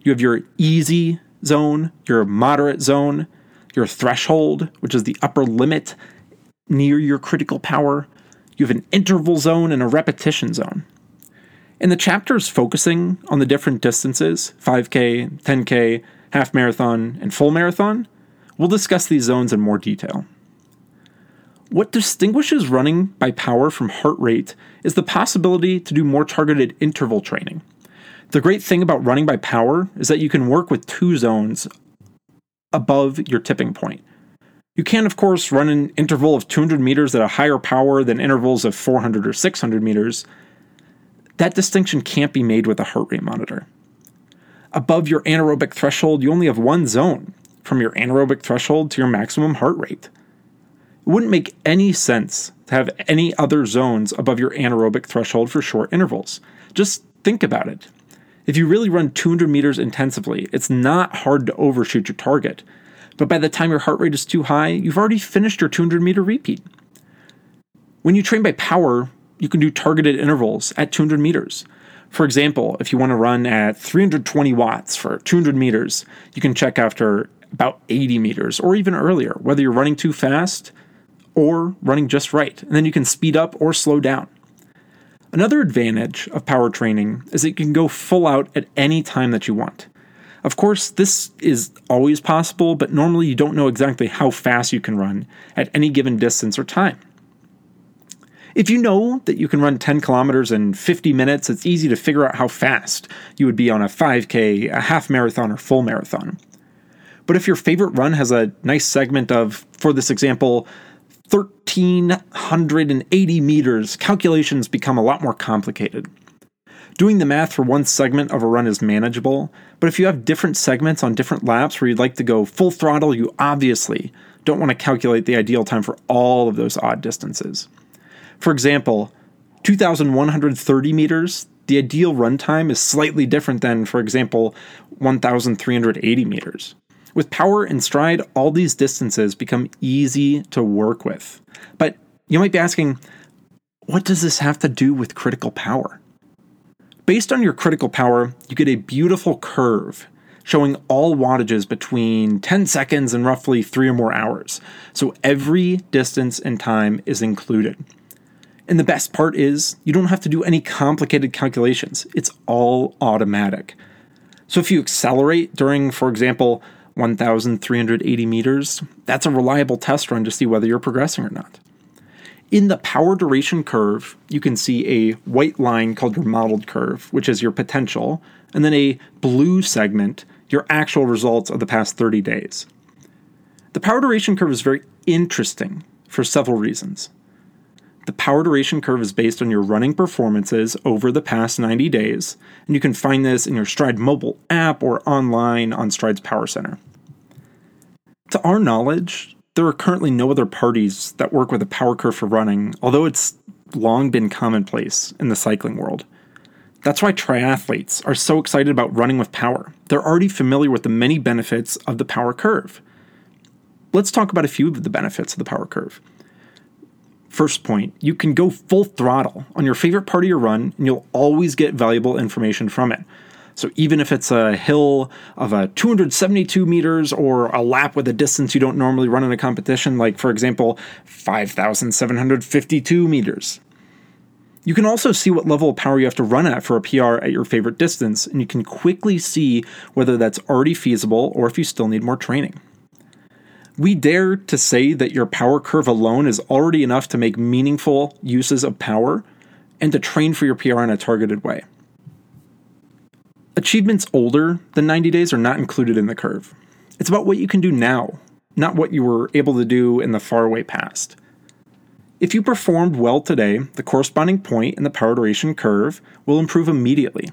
You have your easy zone, your moderate zone, your threshold, which is the upper limit near your critical power. You have an interval zone and a repetition zone. In the chapters focusing on the different distances 5K, 10K, half marathon, and full marathon we'll discuss these zones in more detail. What distinguishes running by power from heart rate is the possibility to do more targeted interval training. The great thing about running by power is that you can work with two zones above your tipping point. You can, of course, run an interval of 200 meters at a higher power than intervals of 400 or 600 meters. That distinction can't be made with a heart rate monitor. Above your anaerobic threshold, you only have one zone from your anaerobic threshold to your maximum heart rate. It wouldn't make any sense to have any other zones above your anaerobic threshold for short intervals. Just think about it. If you really run 200 meters intensively, it's not hard to overshoot your target. But by the time your heart rate is too high, you've already finished your 200 meter repeat. When you train by power, you can do targeted intervals at 200 meters. For example, if you want to run at 320 watts for 200 meters, you can check after about 80 meters or even earlier, whether you're running too fast or running just right. And then you can speed up or slow down. Another advantage of power training is you can go full out at any time that you want. Of course, this is always possible, but normally you don't know exactly how fast you can run at any given distance or time. If you know that you can run 10 kilometers in 50 minutes, it's easy to figure out how fast you would be on a 5K, a half marathon, or full marathon. But if your favorite run has a nice segment of, for this example, 1,380 meters, calculations become a lot more complicated. Doing the math for one segment of a run is manageable, but if you have different segments on different laps where you'd like to go full throttle, you obviously don't want to calculate the ideal time for all of those odd distances. For example, 2,130 meters, the ideal run time is slightly different than, for example, 1,380 meters. With power and Stryd, all these distances become easy to work with. But you might be asking, what does this have to do with critical power? Based on your critical power, you get a beautiful curve showing all wattages between 10 seconds and roughly three or more hours. So every distance and time is included. And the best part is, you don't have to do any complicated calculations, it's all automatic. So if you accelerate during, for example, 1,380 meters, that's a reliable test run to see whether you're progressing or not. In the power duration curve, you can see a white line called your modeled curve, which is your potential, and then a blue segment, your actual results of the past 30 days. The power duration curve is very interesting for several reasons. The power duration curve is based on your running performances over the past 90 days, and you can find this in your Stryd mobile app or online on Stryd's Power Center. To our knowledge, there are currently no other parties that work with a power curve for running, although it's long been commonplace in the cycling world. That's why triathletes are so excited about running with power. They're already familiar with the many benefits of the power curve. Let's talk about a few of the benefits of the power curve. First point, you can go full throttle on your favorite part of your run and you'll always get valuable information from it. So even if it's a hill of a 272 meters or a lap with a distance you don't normally run in a competition, like for example, 5,752 meters. You can also see what level of power you have to run at for a PR at your favorite distance, and you can quickly see whether that's already feasible or if you still need more training. We dare to say that your power curve alone is already enough to make meaningful uses of power and to train for your PR in a targeted way. Achievements older than 90 days are not included in the curve. It's about what you can do now, not what you were able to do in the faraway past. If you performed well today, the corresponding point in the power duration curve will improve immediately.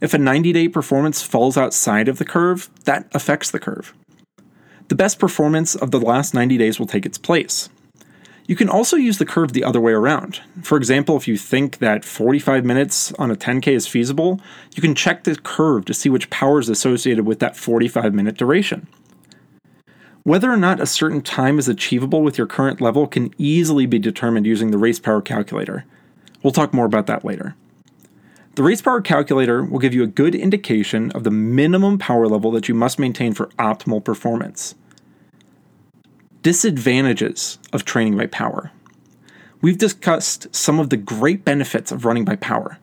If a 90 day performance falls outside of the curve, that affects the curve. The best performance of the last 90 days will take its place. You can also use the curve the other way around. For example, if you think that 45 minutes on a 10K is feasible, you can check the curve to see which power is associated with that 45 minute duration. Whether or not a certain time is achievable with your current level can easily be determined using the race power calculator. We'll talk more about that later. The race power calculator will give you a good indication of the minimum power level that you must maintain for optimal performance. Disadvantages of training by power. We've discussed some of the great benefits of running by power.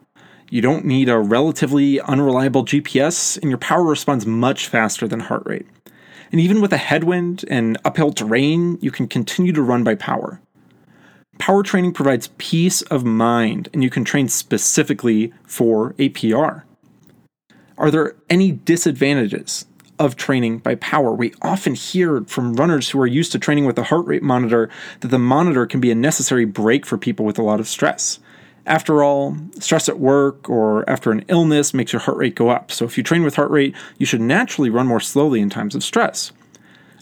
You don't need a relatively unreliable GPS, and your power responds much faster than heart rate. And even with a headwind and uphill terrain, you can continue to run by power. Power training provides peace of mind, and you can train specifically for a PR. Are there any disadvantages of training by power? We often hear from runners who are used to training with a heart rate monitor that the monitor can be a necessary break for people with a lot of stress. After all, stress at work or after an illness makes your heart rate go up. So if you train with heart rate, you should naturally run more slowly in times of stress.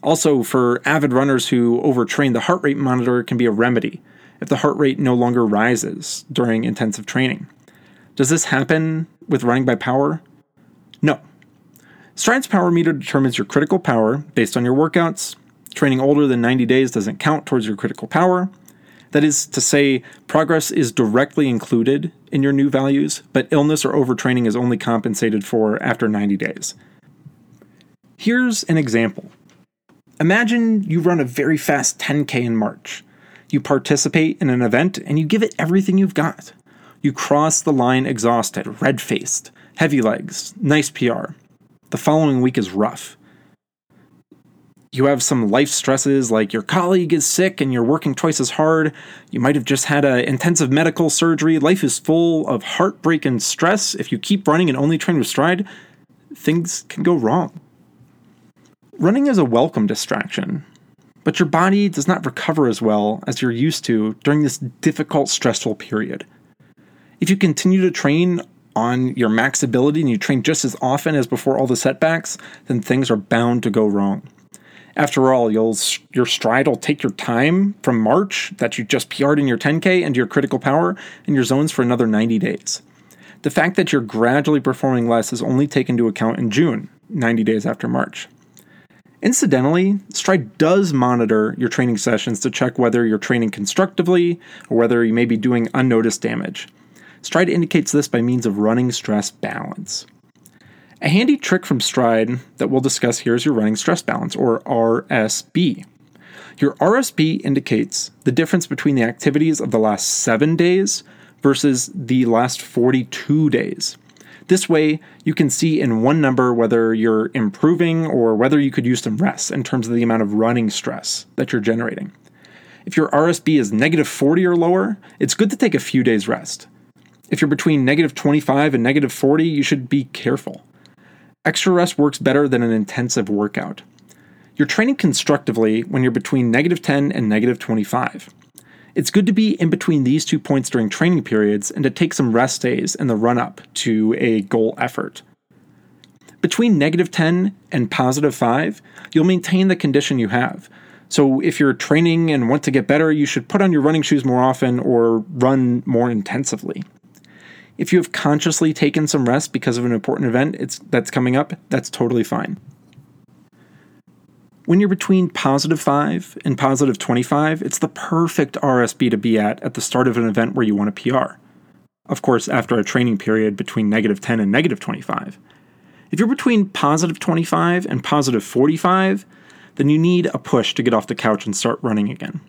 Also, for avid runners who overtrain, the heart rate monitor can be a remedy if the heart rate no longer rises during intensive training. Does this happen with running by power? No. Stryd's power meter determines your critical power based on your workouts. Training older than 90 days doesn't count towards your critical power. That is to say, progress is directly included in your new values, but illness or overtraining is only compensated for after 90 days. Here's an example. Imagine you run a very fast 10K in March. You participate in an event and you give it everything you've got. You cross the line exhausted, red faced, heavy legs, nice PR. The following week is rough. You have some life stresses like your colleague is sick and you're working twice as hard. You might have just had an intensive medical surgery. Life is full of heartbreak and stress. If you keep running and only train with Stryd, things can go wrong. Running is a welcome distraction, but your body does not recover as well as you're used to during this difficult, stressful period. If you continue to train on your max ability and you train just as often as before all the setbacks, then things are bound to go wrong. After all, your Stryd will take your time from March that you just PR'd in your 10K and your critical power and your zones for another 90 days. The fact that you're gradually performing less is only taken into account in June, 90 days after March. Incidentally, Stryd does monitor your training sessions to check whether you're training constructively or whether you may be doing unnoticed damage. Stryd indicates this by means of running stress balance. A handy trick from Stryd that we'll discuss here is your running stress balance, or RSB. Your RSB indicates the difference between the activities of the last seven days versus the last 42 days. This way, you can see in one number whether you're improving or whether you could use some rest in terms of the amount of running stress that you're generating. If your RSB is negative 40 or lower, it's good to take a few days rest. If you're between negative 25 and negative 40, you should be careful. Extra rest works better than an intensive workout. You're training constructively when you're between negative 10 and negative 25. It's good to be in between these two points during training periods and to take some rest days in the run up to a goal effort. Between negative 10 and positive 5, you'll maintain the condition you have. So, if you're training and want to get better, you should put on your running shoes more often or run more intensively. If you have consciously taken some rest because of an important event that's coming up, that's totally fine. When you're between positive 5 and positive 25, it's the perfect RSB to be at at the start of an event where you want a PR. Of course, after a training period between negative 10 and negative 25. If you're between positive 25 and positive 45, then you need a push to get off the couch and start running again.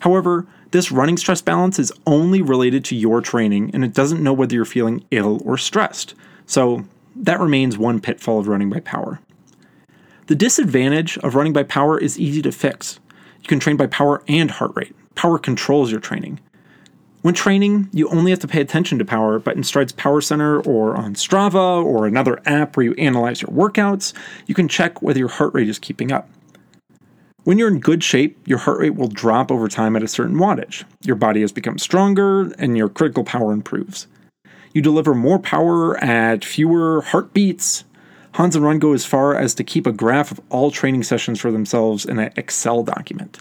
However, this running stress balance is only related to your training and it doesn't know whether you're feeling ill or stressed. So, that remains one pitfall of running by power. The disadvantage of running by power is easy to fix. You can train by power and heart rate. Power controls your training. When training, you only have to pay attention to power, but in Stryd's Power Center or on Strava or another app where you analyze your workouts, you can check whether your heart rate is keeping up. When you're in good shape, your heart rate will drop over time at a certain wattage. Your body has become stronger and your critical power improves. You deliver more power at fewer heartbeats. Hans and Ron go as far as to keep a graph of all training sessions for themselves in an Excel document.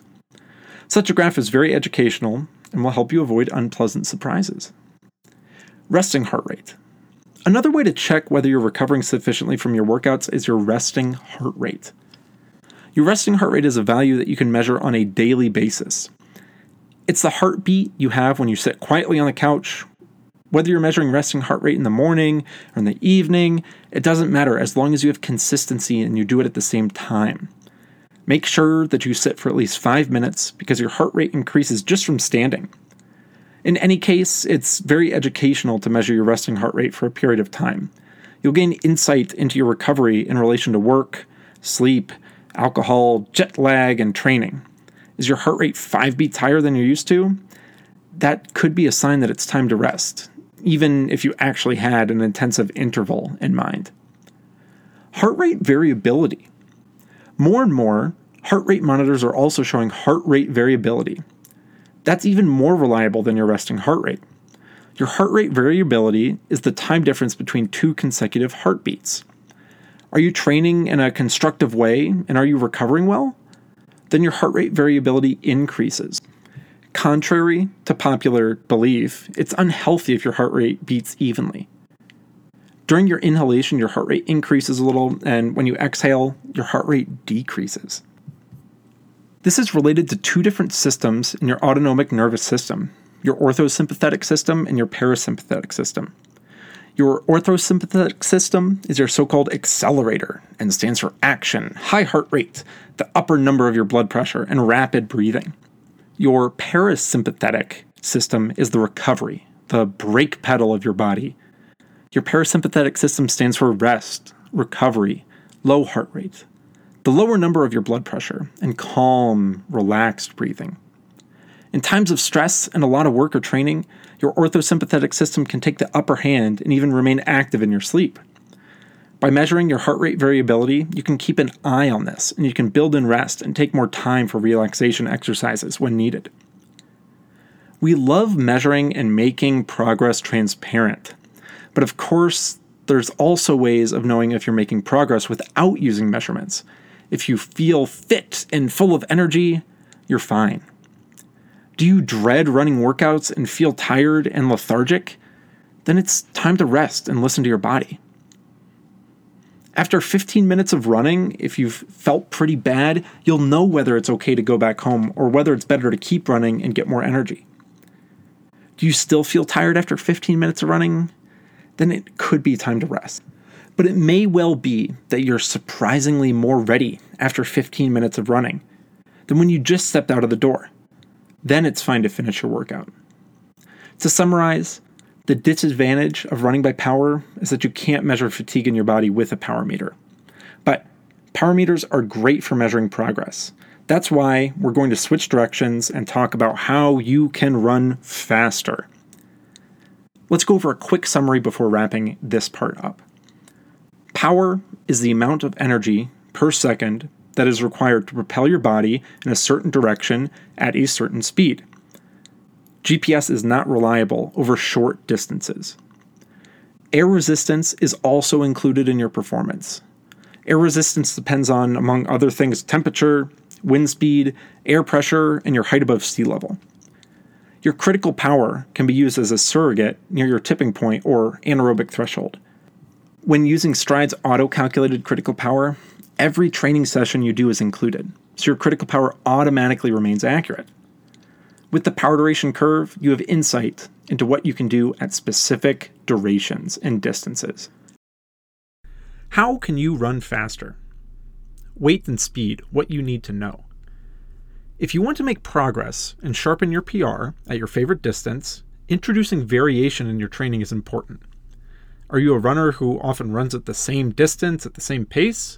Such a graph is very educational and will help you avoid unpleasant surprises. Resting heart rate. Another way to check whether you're recovering sufficiently from your workouts is your resting heart rate. Your resting heart rate is a value that you can measure on a daily basis. It's the heartbeat you have when you sit quietly on the couch. Whether you're measuring resting heart rate in the morning or in the evening, it doesn't matter as long as you have consistency and you do it at the same time. Make sure that you sit for at least five minutes because your heart rate increases just from standing. In any case, it's very educational to measure your resting heart rate for a period of time. You'll gain insight into your recovery in relation to work, sleep, alcohol, jet lag, and training. Is your heart rate five beats higher than you're used to? That could be a sign that it's time to rest, even if you actually had an intensive interval in mind. Heart rate variability. More and more, heart rate monitors are also showing heart rate variability. That's even more reliable than your resting heart rate. Your heart rate variability is the time difference between two consecutive heartbeats. Are you training in a constructive way and are you recovering well? Then your heart rate variability increases. Contrary to popular belief, it's unhealthy if your heart rate beats evenly. During your inhalation, your heart rate increases a little, and when you exhale, your heart rate decreases. This is related to two different systems in your autonomic nervous system your orthosympathetic system and your parasympathetic system. Your orthosympathetic system is your so called accelerator and stands for action, high heart rate, the upper number of your blood pressure, and rapid breathing. Your parasympathetic system is the recovery, the brake pedal of your body. Your parasympathetic system stands for rest, recovery, low heart rate, the lower number of your blood pressure, and calm, relaxed breathing. In times of stress and a lot of work or training, your orthosympathetic system can take the upper hand and even remain active in your sleep. By measuring your heart rate variability, you can keep an eye on this and you can build in rest and take more time for relaxation exercises when needed. We love measuring and making progress transparent. But of course, there's also ways of knowing if you're making progress without using measurements. If you feel fit and full of energy, you're fine. Do you dread running workouts and feel tired and lethargic? Then it's time to rest and listen to your body. After 15 minutes of running, if you've felt pretty bad, you'll know whether it's okay to go back home or whether it's better to keep running and get more energy. Do you still feel tired after 15 minutes of running? Then it could be time to rest. But it may well be that you're surprisingly more ready after 15 minutes of running than when you just stepped out of the door. Then it's fine to finish your workout. To summarize, the disadvantage of running by power is that you can't measure fatigue in your body with a power meter. But power meters are great for measuring progress. That's why we're going to switch directions and talk about how you can run faster. Let's go over a quick summary before wrapping this part up. Power is the amount of energy per second that is required to propel your body in a certain direction at a certain speed. GPS is not reliable over short distances. Air resistance is also included in your performance. Air resistance depends on, among other things, temperature, wind speed, air pressure, and your height above sea level. Your critical power can be used as a surrogate near your tipping point or anaerobic threshold. When using Stryd's auto calculated critical power, every training session you do is included, so your critical power automatically remains accurate. With the power duration curve, you have insight into what you can do at specific durations and distances. How can you run faster? Weight and speed, what you need to know. If you want to make progress and sharpen your PR at your favorite distance, introducing variation in your training is important. Are you a runner who often runs at the same distance at the same pace?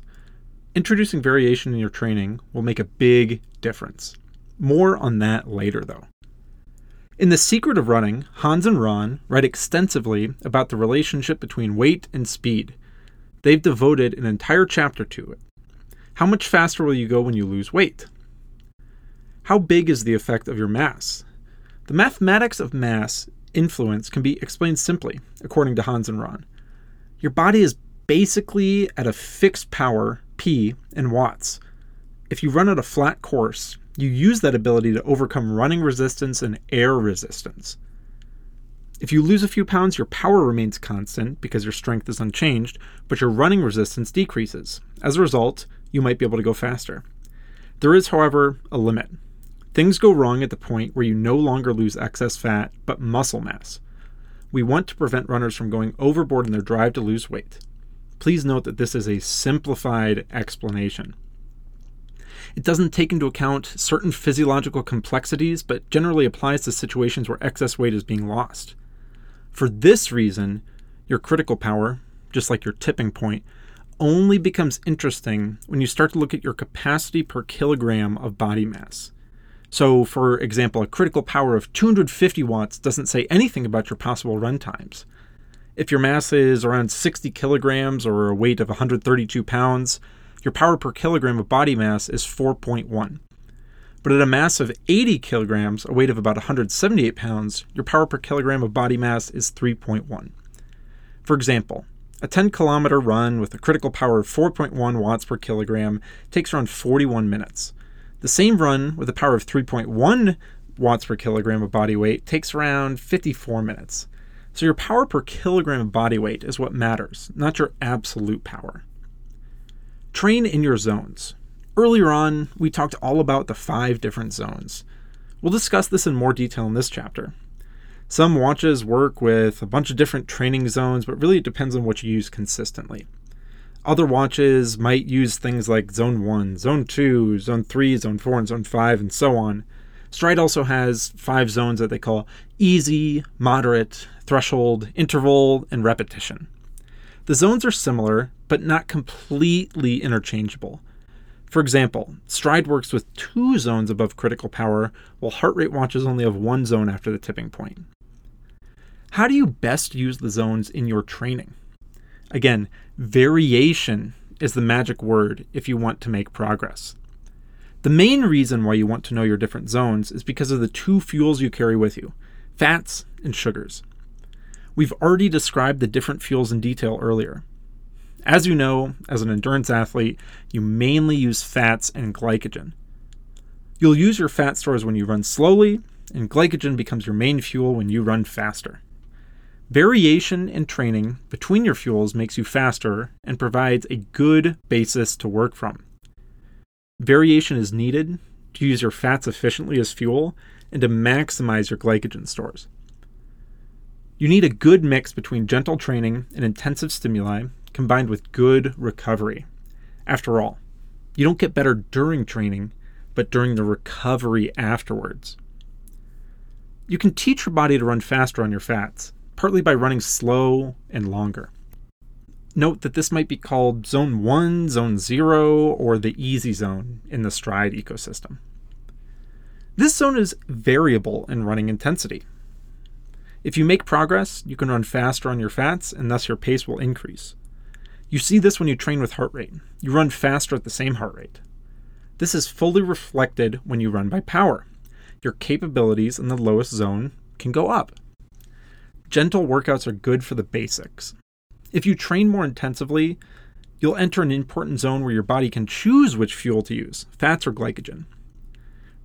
Introducing variation in your training will make a big difference. More on that later, though. In The Secret of Running, Hans and Ron write extensively about the relationship between weight and speed. They've devoted an entire chapter to it. How much faster will you go when you lose weight? How big is the effect of your mass? The mathematics of mass influence can be explained simply, according to Hans and Ron. Your body is basically at a fixed power, P, in watts. If you run at a flat course, you use that ability to overcome running resistance and air resistance. If you lose a few pounds, your power remains constant because your strength is unchanged, but your running resistance decreases. As a result, you might be able to go faster. There is, however, a limit. Things go wrong at the point where you no longer lose excess fat, but muscle mass. We want to prevent runners from going overboard in their drive to lose weight. Please note that this is a simplified explanation. It doesn't take into account certain physiological complexities, but generally applies to situations where excess weight is being lost. For this reason, your critical power, just like your tipping point, only becomes interesting when you start to look at your capacity per kilogram of body mass. So, for example, a critical power of 250 watts doesn't say anything about your possible run times. If your mass is around 60 kilograms or a weight of 132 pounds, your power per kilogram of body mass is 4.1. But at a mass of 80 kilograms, a weight of about 178 pounds, your power per kilogram of body mass is 3.1. For example, a 10 kilometer run with a critical power of 4.1 watts per kilogram takes around 41 minutes. The same run with a power of 3.1 watts per kilogram of body weight takes around 54 minutes. So your power per kilogram of body weight is what matters, not your absolute power. Train in your zones. Earlier on, we talked all about the five different zones. We'll discuss this in more detail in this chapter. Some watches work with a bunch of different training zones, but really it depends on what you use consistently. Other watches might use things like Zone 1, Zone 2, Zone 3, Zone 4, and Zone 5, and so on. Stryd also has five zones that they call easy, moderate, threshold, interval, and repetition. The zones are similar, but not completely interchangeable. For example, Stryd works with two zones above critical power, while heart rate watches only have one zone after the tipping point. How do you best use the zones in your training? Again, variation is the magic word if you want to make progress. The main reason why you want to know your different zones is because of the two fuels you carry with you fats and sugars. We've already described the different fuels in detail earlier. As you know, as an endurance athlete, you mainly use fats and glycogen. You'll use your fat stores when you run slowly, and glycogen becomes your main fuel when you run faster. Variation in training between your fuels makes you faster and provides a good basis to work from. Variation is needed to use your fats efficiently as fuel and to maximize your glycogen stores. You need a good mix between gentle training and intensive stimuli combined with good recovery. After all, you don't get better during training, but during the recovery afterwards. You can teach your body to run faster on your fats, partly by running slow and longer. Note that this might be called Zone 1, Zone 0, or the Easy Zone in the Stryd ecosystem. This zone is variable in running intensity. If you make progress, you can run faster on your fats, and thus your pace will increase. You see this when you train with heart rate. You run faster at the same heart rate. This is fully reflected when you run by power. Your capabilities in the lowest zone can go up. Gentle workouts are good for the basics. If you train more intensively, you'll enter an important zone where your body can choose which fuel to use fats or glycogen.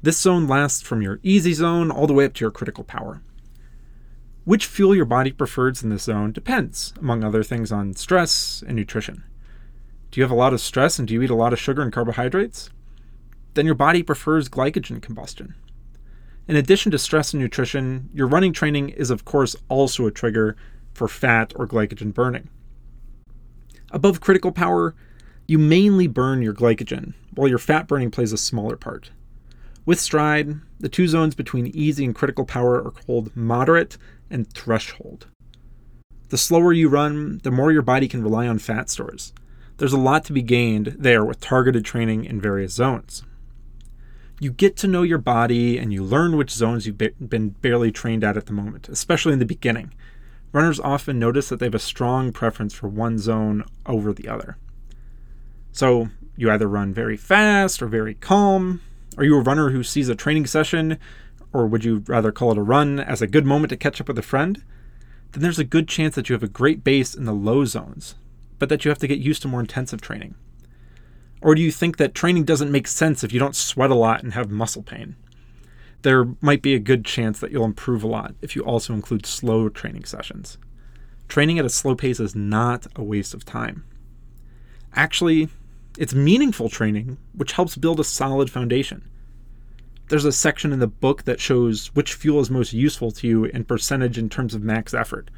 This zone lasts from your easy zone all the way up to your critical power. Which fuel your body prefers in this zone depends, among other things, on stress and nutrition. Do you have a lot of stress and do you eat a lot of sugar and carbohydrates? Then your body prefers glycogen combustion. In addition to stress and nutrition, your running training is, of course, also a trigger for fat or glycogen burning. Above critical power, you mainly burn your glycogen, while your fat burning plays a smaller part. With Stryd, the two zones between easy and critical power are called moderate and threshold. The slower you run, the more your body can rely on fat stores. There's a lot to be gained there with targeted training in various zones. You get to know your body and you learn which zones you've been barely trained at at the moment, especially in the beginning. Runners often notice that they have a strong preference for one zone over the other. So, you either run very fast or very calm. Are you a runner who sees a training session or would you rather call it a run, as a good moment to catch up with a friend, then there's a good chance that you have a great base in the low zones, but that you have to get used to more intensive training. Or do you think that training doesn't make sense if you don't sweat a lot and have muscle pain? There might be a good chance that you'll improve a lot if you also include slow training sessions. Training at a slow pace is not a waste of time. Actually, it's meaningful training, which helps build a solid foundation. There's a section in the book that shows which fuel is most useful to you in percentage in terms of max effort.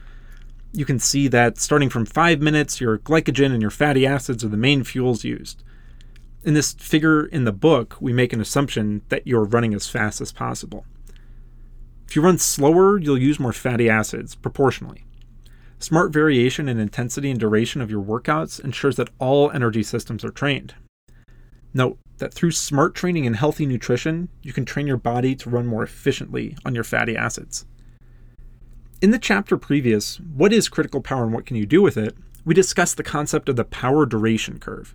You can see that starting from 5 minutes, your glycogen and your fatty acids are the main fuels used. In this figure in the book, we make an assumption that you're running as fast as possible. If you run slower, you'll use more fatty acids proportionally. Smart variation in intensity and duration of your workouts ensures that all energy systems are trained. Note that through smart training and healthy nutrition, you can train your body to run more efficiently on your fatty acids. In the chapter previous, What is critical power and what can you do with it? we discussed the concept of the power duration curve.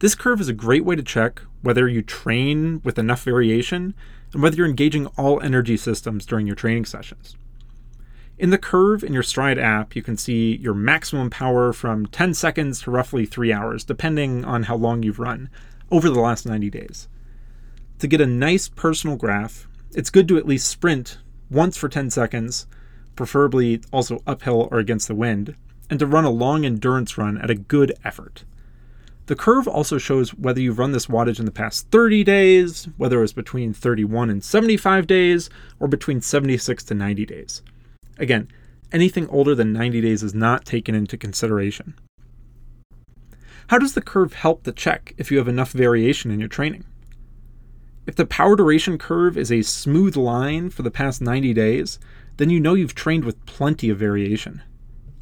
This curve is a great way to check whether you train with enough variation and whether you're engaging all energy systems during your training sessions. In the curve in your Stryd app, you can see your maximum power from 10 seconds to roughly 3 hours, depending on how long you've run over the last 90 days. To get a nice personal graph, it's good to at least sprint once for 10 seconds, preferably also uphill or against the wind, and to run a long endurance run at a good effort. The curve also shows whether you've run this wattage in the past 30 days, whether it was between 31 and 75 days, or between 76 to 90 days. Again, anything older than 90 days is not taken into consideration. How does the curve help the check if you have enough variation in your training? If the power duration curve is a smooth line for the past 90 days, then you know you've trained with plenty of variation.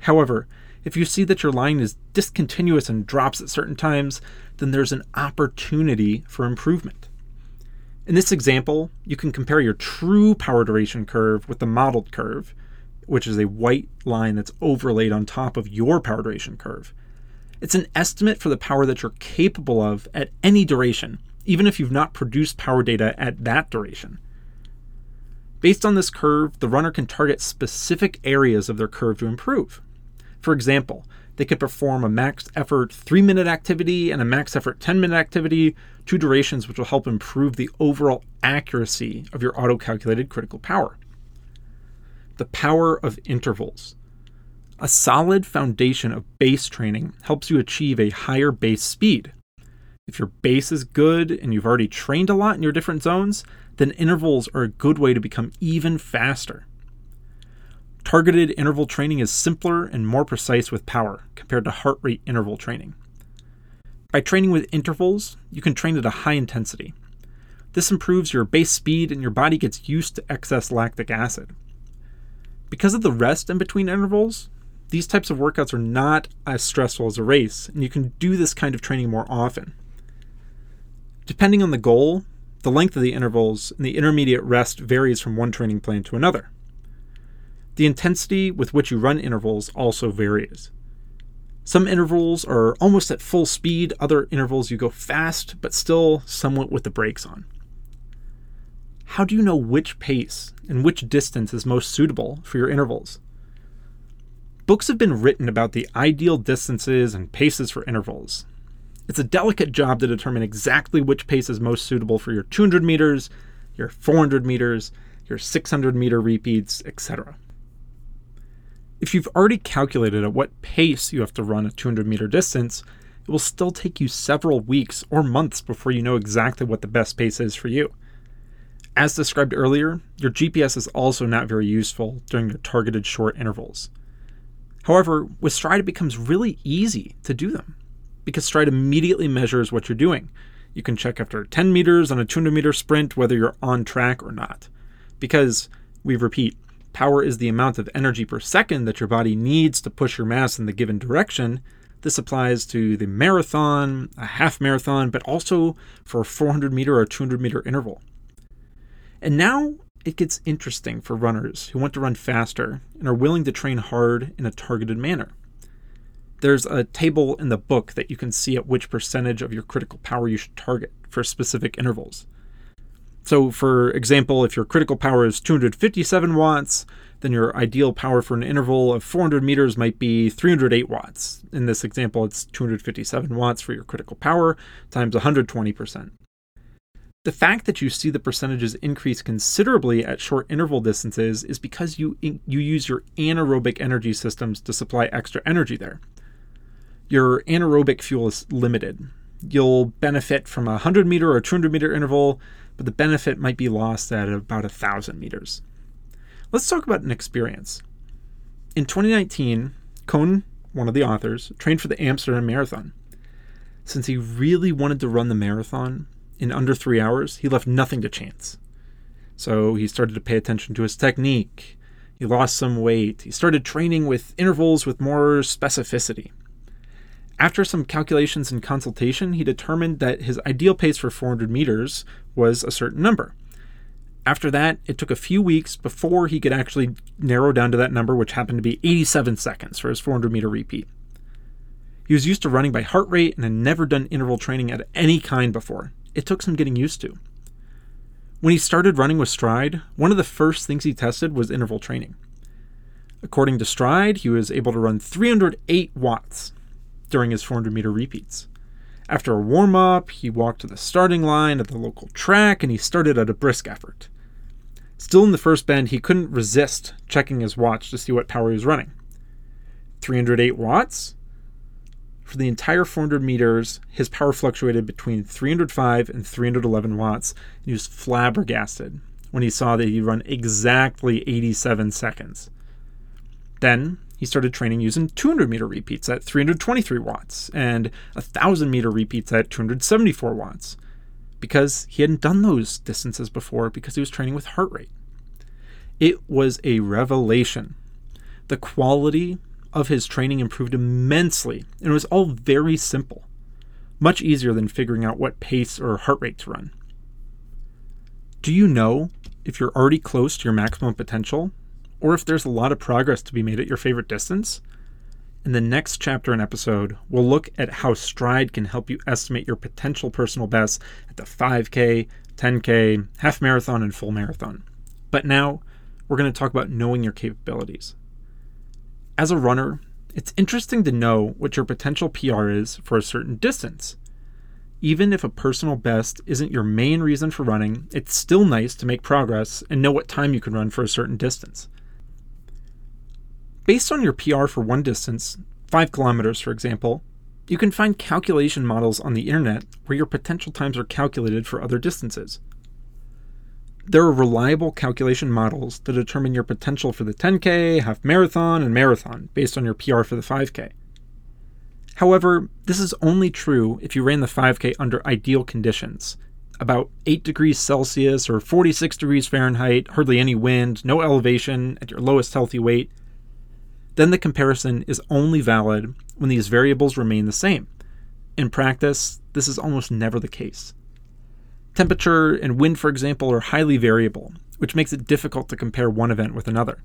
However, if you see that your line is discontinuous and drops at certain times, then there's an opportunity for improvement. In this example, you can compare your true power duration curve with the modeled curve which is a white line that's overlaid on top of your power duration curve. It's an estimate for the power that you're capable of at any duration, even if you've not produced power data at that duration. Based on this curve, the runner can target specific areas of their curve to improve. For example, they could perform a max effort 3 minute activity and a max effort 10 minute activity, two durations which will help improve the overall accuracy of your auto calculated critical power the power of intervals. A solid foundation of base training helps you achieve a higher base speed. If your base is good and you've already trained a lot in your different zones, then intervals are a good way to become even faster. Targeted interval training is simpler and more precise with power compared to heart rate interval training. By training with intervals, you can train at a high intensity. This improves your base speed and your body gets used to excess lactic acid. Because of the rest in between intervals, these types of workouts are not as stressful as a race, and you can do this kind of training more often. Depending on the goal, the length of the intervals and the intermediate rest varies from one training plan to another. The intensity with which you run intervals also varies. Some intervals are almost at full speed, other intervals you go fast, but still somewhat with the brakes on how do you know which pace and which distance is most suitable for your intervals? Books have been written about the ideal distances and paces for intervals. It's a delicate job to determine exactly which pace is most suitable for your 200 meters, your 400 meters, your 600 meter repeats, etc. If you've already calculated at what pace you have to run a 200 meter distance, it will still take you several weeks or months before you know exactly what the best pace is for you. As described earlier, your GPS is also not very useful during your targeted short intervals. However, with Stryd, it becomes really easy to do them because Stryd immediately measures what you're doing. You can check after 10 meters on a 200 meter sprint whether you're on track or not. Because, we repeat, power is the amount of energy per second that your body needs to push your mass in the given direction. This applies to the marathon, a half marathon, but also for a 400 meter or 200 meter interval. And now it gets interesting for runners who want to run faster and are willing to train hard in a targeted manner. There's a table in the book that you can see at which percentage of your critical power you should target for specific intervals. So, for example, if your critical power is 257 watts, then your ideal power for an interval of 400 meters might be 308 watts. In this example, it's 257 watts for your critical power times 120%. The fact that you see the percentages increase considerably at short interval distances is because you, you use your anaerobic energy systems to supply extra energy there. Your anaerobic fuel is limited. You'll benefit from a 100 meter or 200 meter interval, but the benefit might be lost at about 1,000 meters. Let's talk about an experience. In 2019, Koen, one of the authors, trained for the Amsterdam Marathon. Since he really wanted to run the marathon, in under three hours, he left nothing to chance. So he started to pay attention to his technique. He lost some weight. He started training with intervals with more specificity. After some calculations and consultation, he determined that his ideal pace for 400 meters was a certain number. After that, it took a few weeks before he could actually narrow down to that number, which happened to be 87 seconds for his 400 meter repeat. He was used to running by heart rate and had never done interval training of any kind before it took some getting used to. When he started running with Stryd, one of the first things he tested was interval training. According to Stryd, he was able to run 308 watts during his 400 meter repeats. After a warm up, he walked to the starting line at the local track and he started at a brisk effort. Still in the first bend, he couldn't resist checking his watch to see what power he was running. 308 watts? For the entire 400 meters, his power fluctuated between 305 and 311 watts, and he was flabbergasted when he saw that he'd run exactly 87 seconds. Then he started training using 200 meter repeats at 323 watts and 1,000 meter repeats at 274 watts because he hadn't done those distances before because he was training with heart rate. It was a revelation. The quality of his training improved immensely, and it was all very simple, much easier than figuring out what pace or heart rate to run. Do you know if you're already close to your maximum potential, or if there's a lot of progress to be made at your favorite distance? In the next chapter and episode, we'll look at how Stryd can help you estimate your potential personal best at the 5K, 10K, half marathon, and full marathon. But now, we're going to talk about knowing your capabilities. As a runner, it's interesting to know what your potential PR is for a certain distance. Even if a personal best isn't your main reason for running, it's still nice to make progress and know what time you can run for a certain distance. Based on your PR for one distance, 5 kilometers for example, you can find calculation models on the internet where your potential times are calculated for other distances. There are reliable calculation models to determine your potential for the 10K, half marathon, and marathon based on your PR for the 5K. However, this is only true if you ran the 5K under ideal conditions about 8 degrees Celsius or 46 degrees Fahrenheit, hardly any wind, no elevation, at your lowest healthy weight. Then the comparison is only valid when these variables remain the same. In practice, this is almost never the case. Temperature and wind, for example, are highly variable, which makes it difficult to compare one event with another.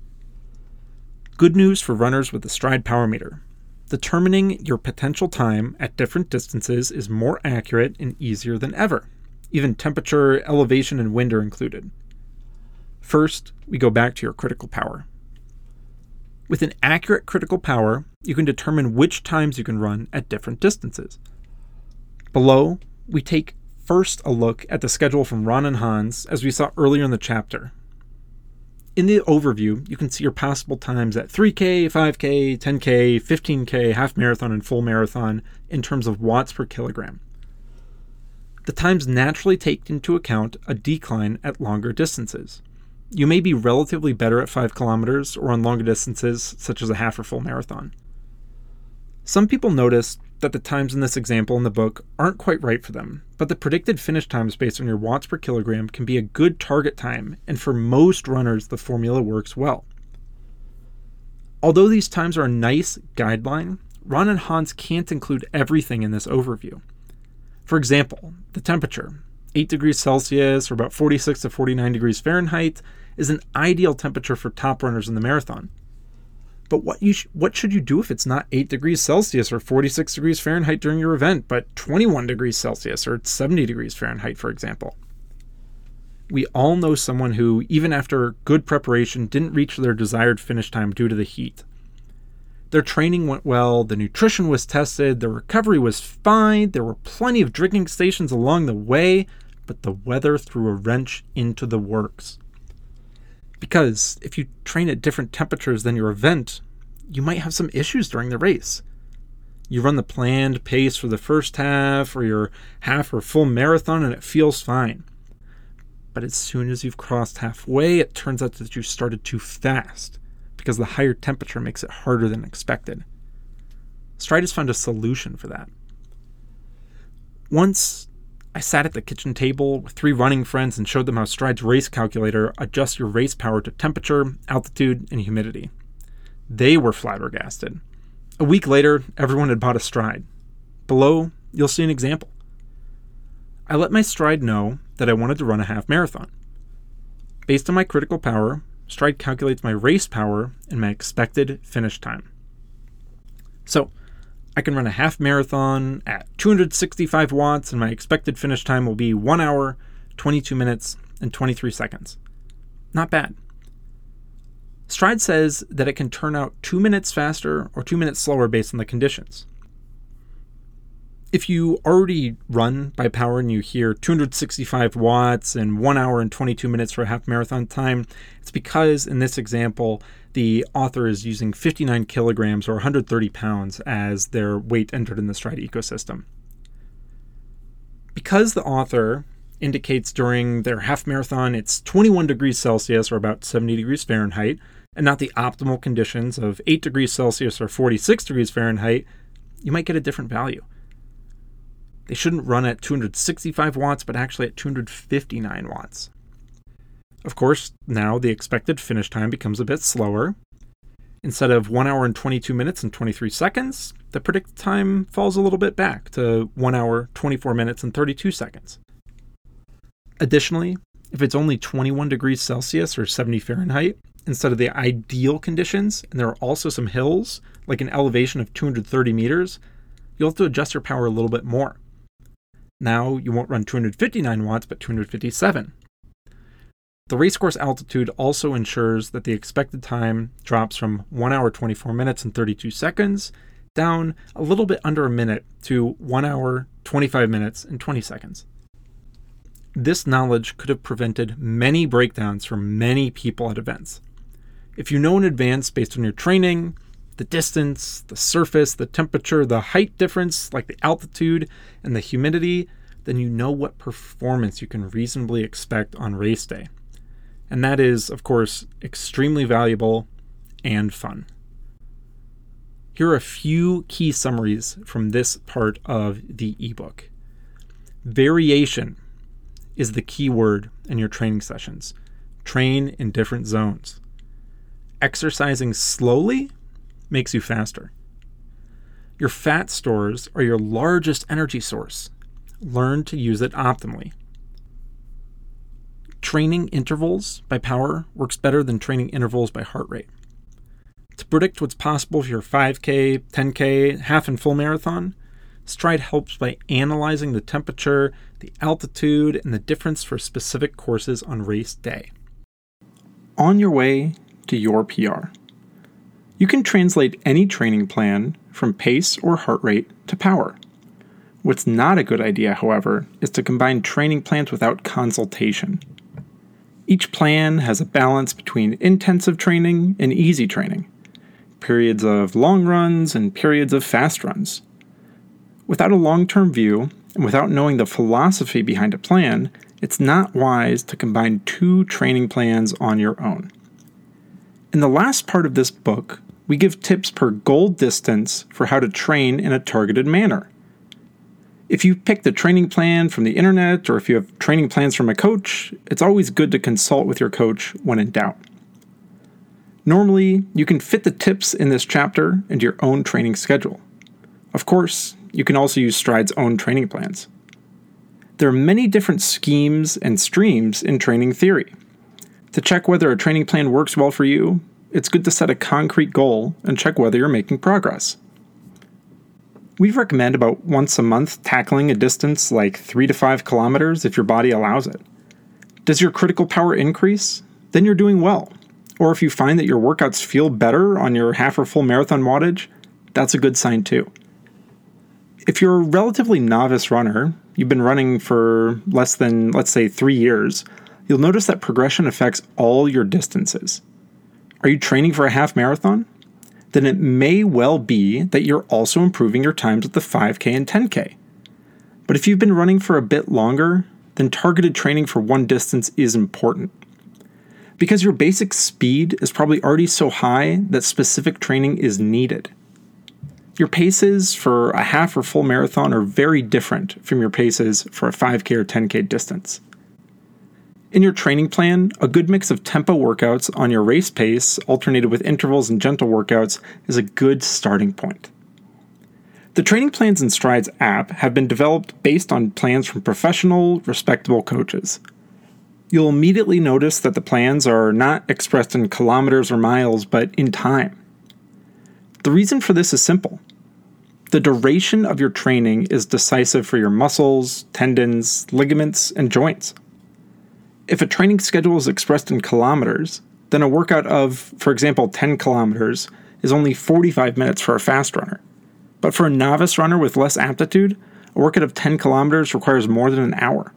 Good news for runners with the Stryd Power Meter. Determining your potential time at different distances is more accurate and easier than ever. Even temperature, elevation, and wind are included. First, we go back to your critical power. With an accurate critical power, you can determine which times you can run at different distances. Below, we take first a look at the schedule from Ron and Hans, as we saw earlier in the chapter. In the overview, you can see your possible times at 3K, 5K, 10K, 15K, half marathon, and full marathon in terms of watts per kilogram. The times naturally take into account a decline at longer distances. You may be relatively better at 5 kilometers or on longer distances, such as a half or full marathon. Some people notice that the times in this example in the book aren't quite right for them, but the predicted finish times based on your watts per kilogram can be a good target time, and for most runners, the formula works well. Although these times are a nice guideline, Ron and Hans can't include everything in this overview. For example, the temperature, 8 degrees Celsius or about 46 to 49 degrees Fahrenheit, is an ideal temperature for top runners in the marathon. But what you sh- what should you do if it's not 8 degrees Celsius or 46 degrees Fahrenheit during your event, but 21 degrees Celsius or 70 degrees Fahrenheit, for example? We all know someone who, even after good preparation, didn't reach their desired finish time due to the heat. Their training went well, the nutrition was tested, the recovery was fine, there were plenty of drinking stations along the way, but the weather threw a wrench into the works. Because if you train at different temperatures than your event, you might have some issues during the race. You run the planned pace for the first half or your half or full marathon and it feels fine. But as soon as you've crossed halfway, it turns out that you started too fast because the higher temperature makes it harder than expected. Stryd has found a solution for that. Once I sat at the kitchen table with three running friends and showed them how Stryd's race calculator adjusts your race power to temperature, altitude, and humidity. They were flabbergasted. A week later, everyone had bought a Stryd. Below, you'll see an example. I let my Stryd know that I wanted to run a half marathon. Based on my critical power, Stryd calculates my race power and my expected finish time. So, I can run a half marathon at 265 watts, and my expected finish time will be 1 hour, 22 minutes, and 23 seconds. Not bad. Stryd says that it can turn out 2 minutes faster or 2 minutes slower based on the conditions if you already run by power and you hear 265 watts and 1 hour and 22 minutes for a half marathon time, it's because in this example, the author is using 59 kilograms or 130 pounds as their weight entered in the Stryd ecosystem. Because the author indicates during their half marathon it's 21 degrees Celsius or about 70 degrees Fahrenheit, and not the optimal conditions of 8 degrees Celsius or 46 degrees Fahrenheit, you might get a different value. They shouldn't run at 265 watts, but actually at 259 watts. Of course, now the expected finish time becomes a bit slower. Instead of 1 hour and 22 minutes and 23 seconds, the predicted time falls a little bit back to 1 hour, 24 minutes, and 32 seconds. Additionally, if it's only 21 degrees Celsius or 70 Fahrenheit, instead of the ideal conditions, and there are also some hills, like an elevation of 230 meters, you'll have to adjust your power a little bit more. Now you won't run 259 watts, but 257. The racecourse altitude also ensures that the expected time drops from 1 hour 24 minutes and 32 seconds down a little bit under a minute to 1 hour 25 minutes and 20 seconds. This knowledge could have prevented many breakdowns for many people at events. If you know in advance based on your training, the distance, the surface, the temperature, the height difference, like the altitude and the humidity, then you know what performance you can reasonably expect on race day. And that is, of course, extremely valuable and fun. Here are a few key summaries from this part of the ebook. Variation is the key word in your training sessions. Train in different zones. Exercising slowly makes you faster. Your fat stores are your largest energy source. Learn to use it optimally. Training intervals by power works better than training intervals by heart rate. To predict what's possible for your 5K, 10K, half and full marathon, Stryd helps by analyzing the temperature, the altitude, and the difference for specific courses on race day. On your way to your PR. You can translate any training plan from pace or heart rate to power. What's not a good idea, however, is to combine training plans without consultation. Each plan has a balance between intensive training and easy training, periods of long runs and periods of fast runs. Without a long term view, and without knowing the philosophy behind a plan, it's not wise to combine two training plans on your own. In the last part of this book, we give tips per goal distance for how to train in a targeted manner. If you pick the training plan from the internet or if you have training plans from a coach, it's always good to consult with your coach when in doubt. Normally, you can fit the tips in this chapter into your own training schedule. Of course, you can also use Stryd's own training plans. There are many different schemes and streams in training theory. To check whether a training plan works well for you, it's good to set a concrete goal and check whether you're making progress. We recommend about once a month tackling a distance like 3 to 5 kilometers if your body allows it. Does your critical power increase? Then you're doing well. Or if you find that your workouts feel better on your half or full marathon wattage, that's a good sign too. If you're a relatively novice runner, you've been running for less than, let's say, three years, you'll notice that progression affects all your distances. Are you training for a half marathon? Then it may well be that you're also improving your times at the 5K and 10K. But if you've been running for a bit longer, then targeted training for one distance is important. Because your basic speed is probably already so high that specific training is needed. Your paces for a half or full marathon are very different from your paces for a 5K or 10K distance. In your training plan, a good mix of tempo workouts on your race pace, alternated with intervals and gentle workouts, is a good starting point. The Training Plans and Stryd's app have been developed based on plans from professional, respectable coaches. You'll immediately notice that the plans are not expressed in kilometers or miles, but in time. The reason for this is simple. The duration of your training is decisive for your muscles, tendons, ligaments, and joints. If a training schedule is expressed in kilometers, then a workout of, for example, 10 kilometers is only 45 minutes for a fast runner. But for a novice runner with less aptitude, a workout of 10 kilometers requires more than an hour.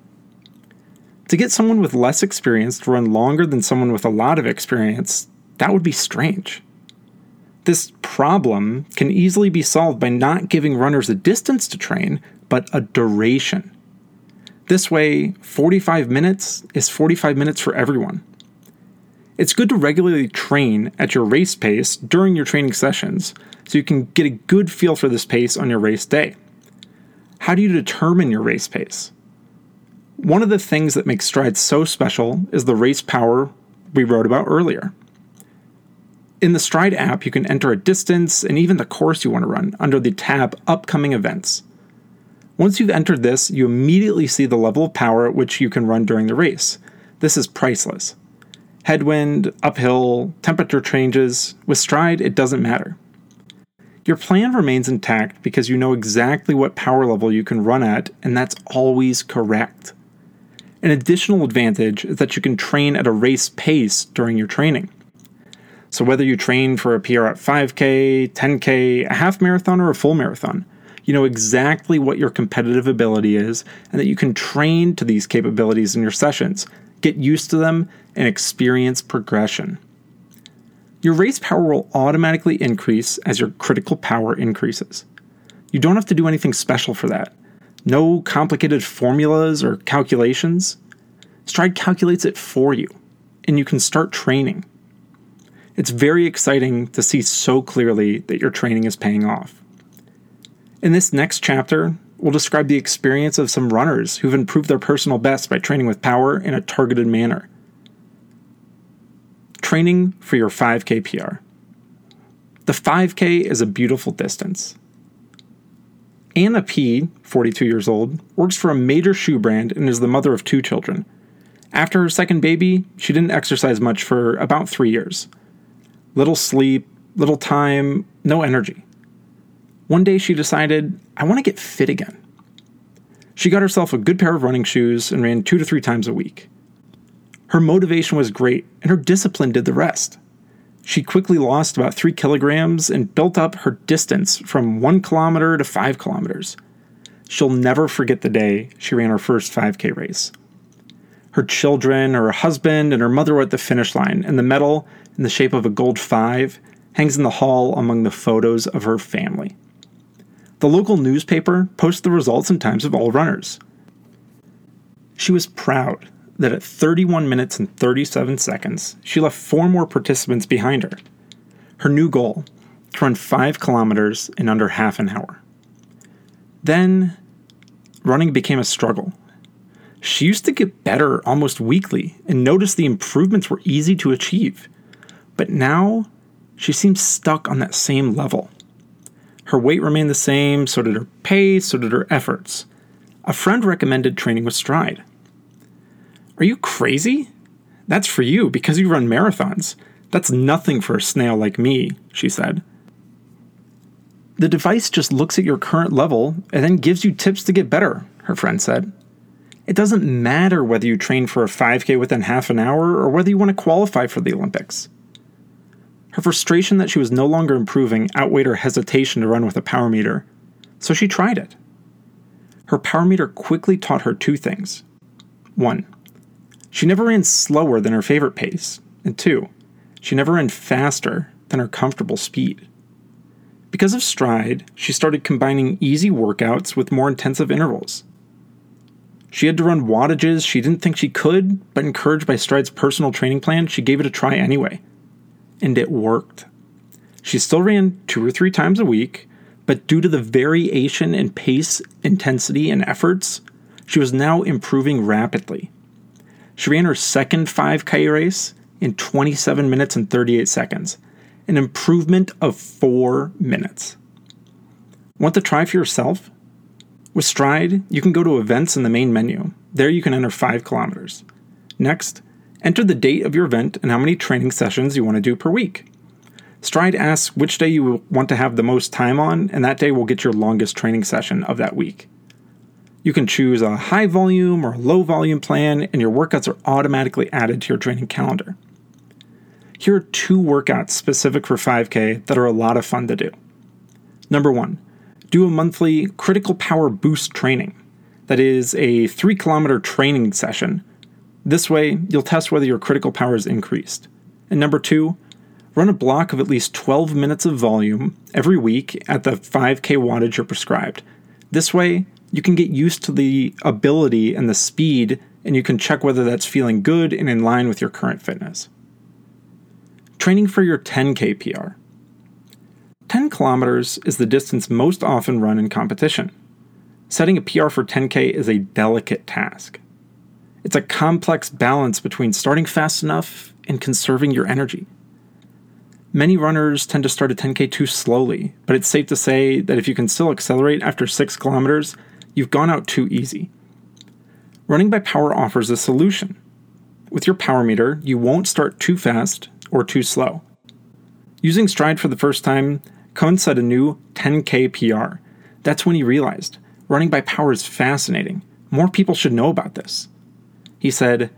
To get someone with less experience to run longer than someone with a lot of experience, that would be strange. This problem can easily be solved by not giving runners a distance to train, but a duration. This way, 45 minutes is 45 minutes for everyone. It's good to regularly train at your race pace during your training sessions so you can get a good feel for this pace on your race day. How do you determine your race pace? One of the things that makes Stryd so special is the race power we wrote about earlier. In the Stryd app, you can enter a distance and even the course you want to run under the tab Upcoming Events. Once you've entered this, you immediately see the level of power at which you can run during the race. This is priceless. Headwind, uphill, temperature changes, with Stryd, it doesn't matter. Your plan remains intact because you know exactly what power level you can run at, and that's always correct. An additional advantage is that you can train at a race pace during your training. So, whether you train for a PR at 5K, 10K, a half marathon, or a full marathon, you know exactly what your competitive ability is and that you can train to these capabilities in your sessions, get used to them, and experience progression. Your race power will automatically increase as your critical power increases. You don't have to do anything special for that. No complicated formulas or calculations. Stryd calculates it for you, and you can start training. It's very exciting to see so clearly that your training is paying off. In this next chapter, we'll describe the experience of some runners who've improved their personal best by training with power in a targeted manner. Training for your 5K PR. The 5K is a beautiful distance. Anna P., 42 years old, works for a major shoe brand and is the mother of two children. After her second baby, she didn't exercise much for about three years little sleep, little time, no energy. One day she decided, I want to get fit again. She got herself a good pair of running shoes and ran two to three times a week. Her motivation was great, and her discipline did the rest. She quickly lost about three kilograms and built up her distance from one kilometer to five kilometers. She'll never forget the day she ran her first 5K race. Her children, her husband, and her mother were at the finish line, and the medal in the shape of a gold five hangs in the hall among the photos of her family. The local newspaper posts the results and times of all runners. She was proud that at 31 minutes and 37 seconds, she left four more participants behind her. Her new goal to run 5 kilometers in under half an hour. Then, running became a struggle. She used to get better almost weekly and noticed the improvements were easy to achieve. But now, she seems stuck on that same level. Her weight remained the same, so did her pace, so did her efforts. A friend recommended training with Stryd. Are you crazy? That's for you because you run marathons. That's nothing for a snail like me, she said. The device just looks at your current level and then gives you tips to get better, her friend said. It doesn't matter whether you train for a 5K within half an hour or whether you want to qualify for the Olympics. Her frustration that she was no longer improving outweighed her hesitation to run with a power meter, so she tried it. Her power meter quickly taught her two things. One, she never ran slower than her favorite pace, and two, she never ran faster than her comfortable speed. Because of Stryd, she started combining easy workouts with more intensive intervals. She had to run wattages she didn't think she could, but encouraged by Stryd's personal training plan, she gave it a try anyway. And it worked. She still ran two or three times a week, but due to the variation in pace, intensity, and efforts, she was now improving rapidly. She ran her second 5K race in 27 minutes and 38 seconds, an improvement of four minutes. Want to try for yourself? With Stryd, you can go to events in the main menu. There you can enter 5 kilometers. Next, enter the date of your event and how many training sessions you want to do per week. Stryd asks which day you want to have the most time on, and that day will get your longest training session of that week. You can choose a high volume or low volume plan, and your workouts are automatically added to your training calendar. Here are two workouts specific for 5K that are a lot of fun to do. Number one, do a monthly critical power boost training. That is a three kilometer training session. This way, you'll test whether your critical power is increased. And number two, run a block of at least 12 minutes of volume every week at the 5K wattage you're prescribed. This way, you can get used to the ability and the speed, and you can check whether that's feeling good and in line with your current fitness. Training for your 10K PR. 10 kilometers is the distance most often run in competition. Setting a PR for 10K is a delicate task. It's a complex balance between starting fast enough and conserving your energy. Many runners tend to start a 10K too slowly, but it's safe to say that if you can still accelerate after 6 kilometers, you've gone out too easy. Running by power offers a solution. With your power meter, you won't start too fast or too slow. Using Stryd for the first time, Koen set a new 10K PR. That's when he realized running by power is fascinating. More people should know about this. He said,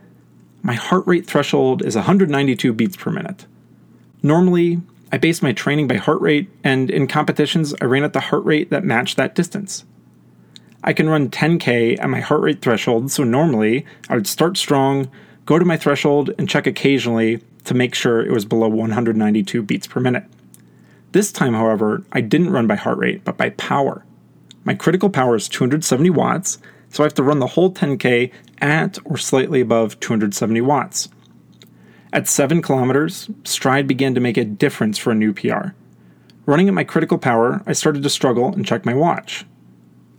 My heart rate threshold is 192 beats per minute. Normally, I base my training by heart rate, and in competitions, I ran at the heart rate that matched that distance. I can run 10K at my heart rate threshold, so normally I would start strong, go to my threshold, and check occasionally to make sure it was below 192 beats per minute. This time, however, I didn't run by heart rate, but by power. My critical power is 270 watts, so I have to run the whole 10K at or slightly above 270 watts. At 7 kilometers, Stryd began to make a difference for a new PR. Running at my critical power, I started to struggle and check my watch.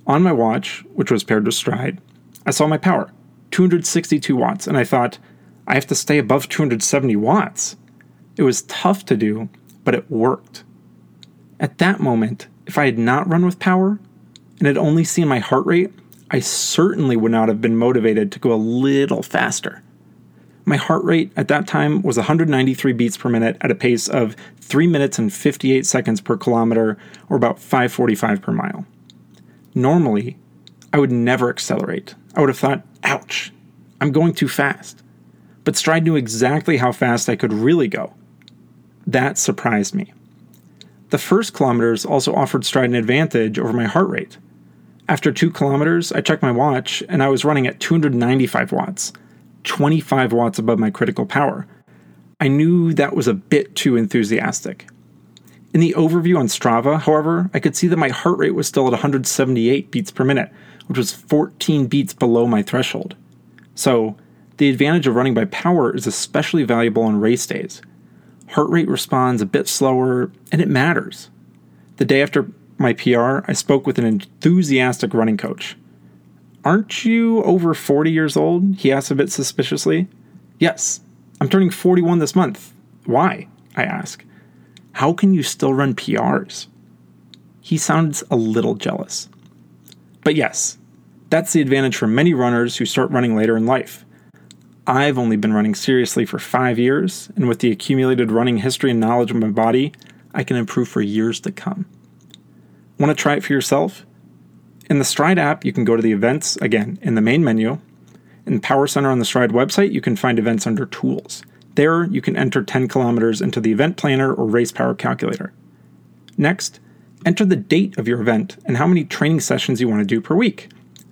On my watch, which was paired to Stryd, I saw my power 262 watts, and I thought, I have to stay above 270 watts. It was tough to do, but it worked. At that moment, if I had not run with power and had only seen my heart rate, I certainly would not have been motivated to go a little faster. My heart rate at that time was 193 beats per minute at a pace of 3 minutes and 58 seconds per kilometer, or about 545 per mile. Normally, I would never accelerate. I would have thought, ouch, I'm going too fast but Stryd knew exactly how fast I could really go. That surprised me. The first kilometers also offered Stryd an advantage over my heart rate. After two kilometers, I checked my watch and I was running at 295 watts, 25 watts above my critical power. I knew that was a bit too enthusiastic. In the overview on Strava, however, I could see that my heart rate was still at 178 beats per minute, which was 14 beats below my threshold. So, the advantage of running by power is especially valuable on race days. Heart rate responds a bit slower, and it matters. The day after my PR, I spoke with an enthusiastic running coach. Aren't you over 40 years old? He asked a bit suspiciously. Yes, I'm turning 41 this month. Why? I ask. How can you still run PRs? He sounds a little jealous. But yes, that's the advantage for many runners who start running later in life. I've only been running seriously for five years, and with the accumulated running history and knowledge of my body, I can improve for years to come. Want to try it for yourself? In the Stryd app, you can go to the events, again, in the main menu, In Power Center on the Stryd website, you can find events under Tools. There, you can enter 10 kilometers into the event planner or race power calculator. Next, enter the date of your event and how many training sessions you want to do per week.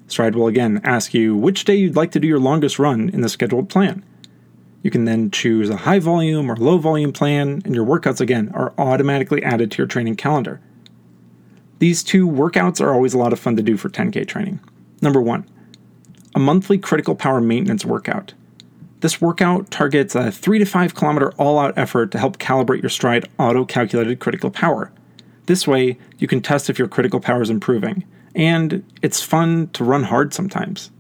Stryd will again ask you which day you'd like to do your longest run in the scheduled plan. You can then choose a high volume or low volume plan, and your workouts again are automatically added to your training calendar. These two workouts are always a lot of fun to do for 10K training. Number one, a monthly critical power maintenance workout. This workout targets a 3 to 5 kilometer all out effort to help calibrate your Stryd auto calculated critical power. This way, you can test if your critical power is improving, and it's fun to run hard sometimes.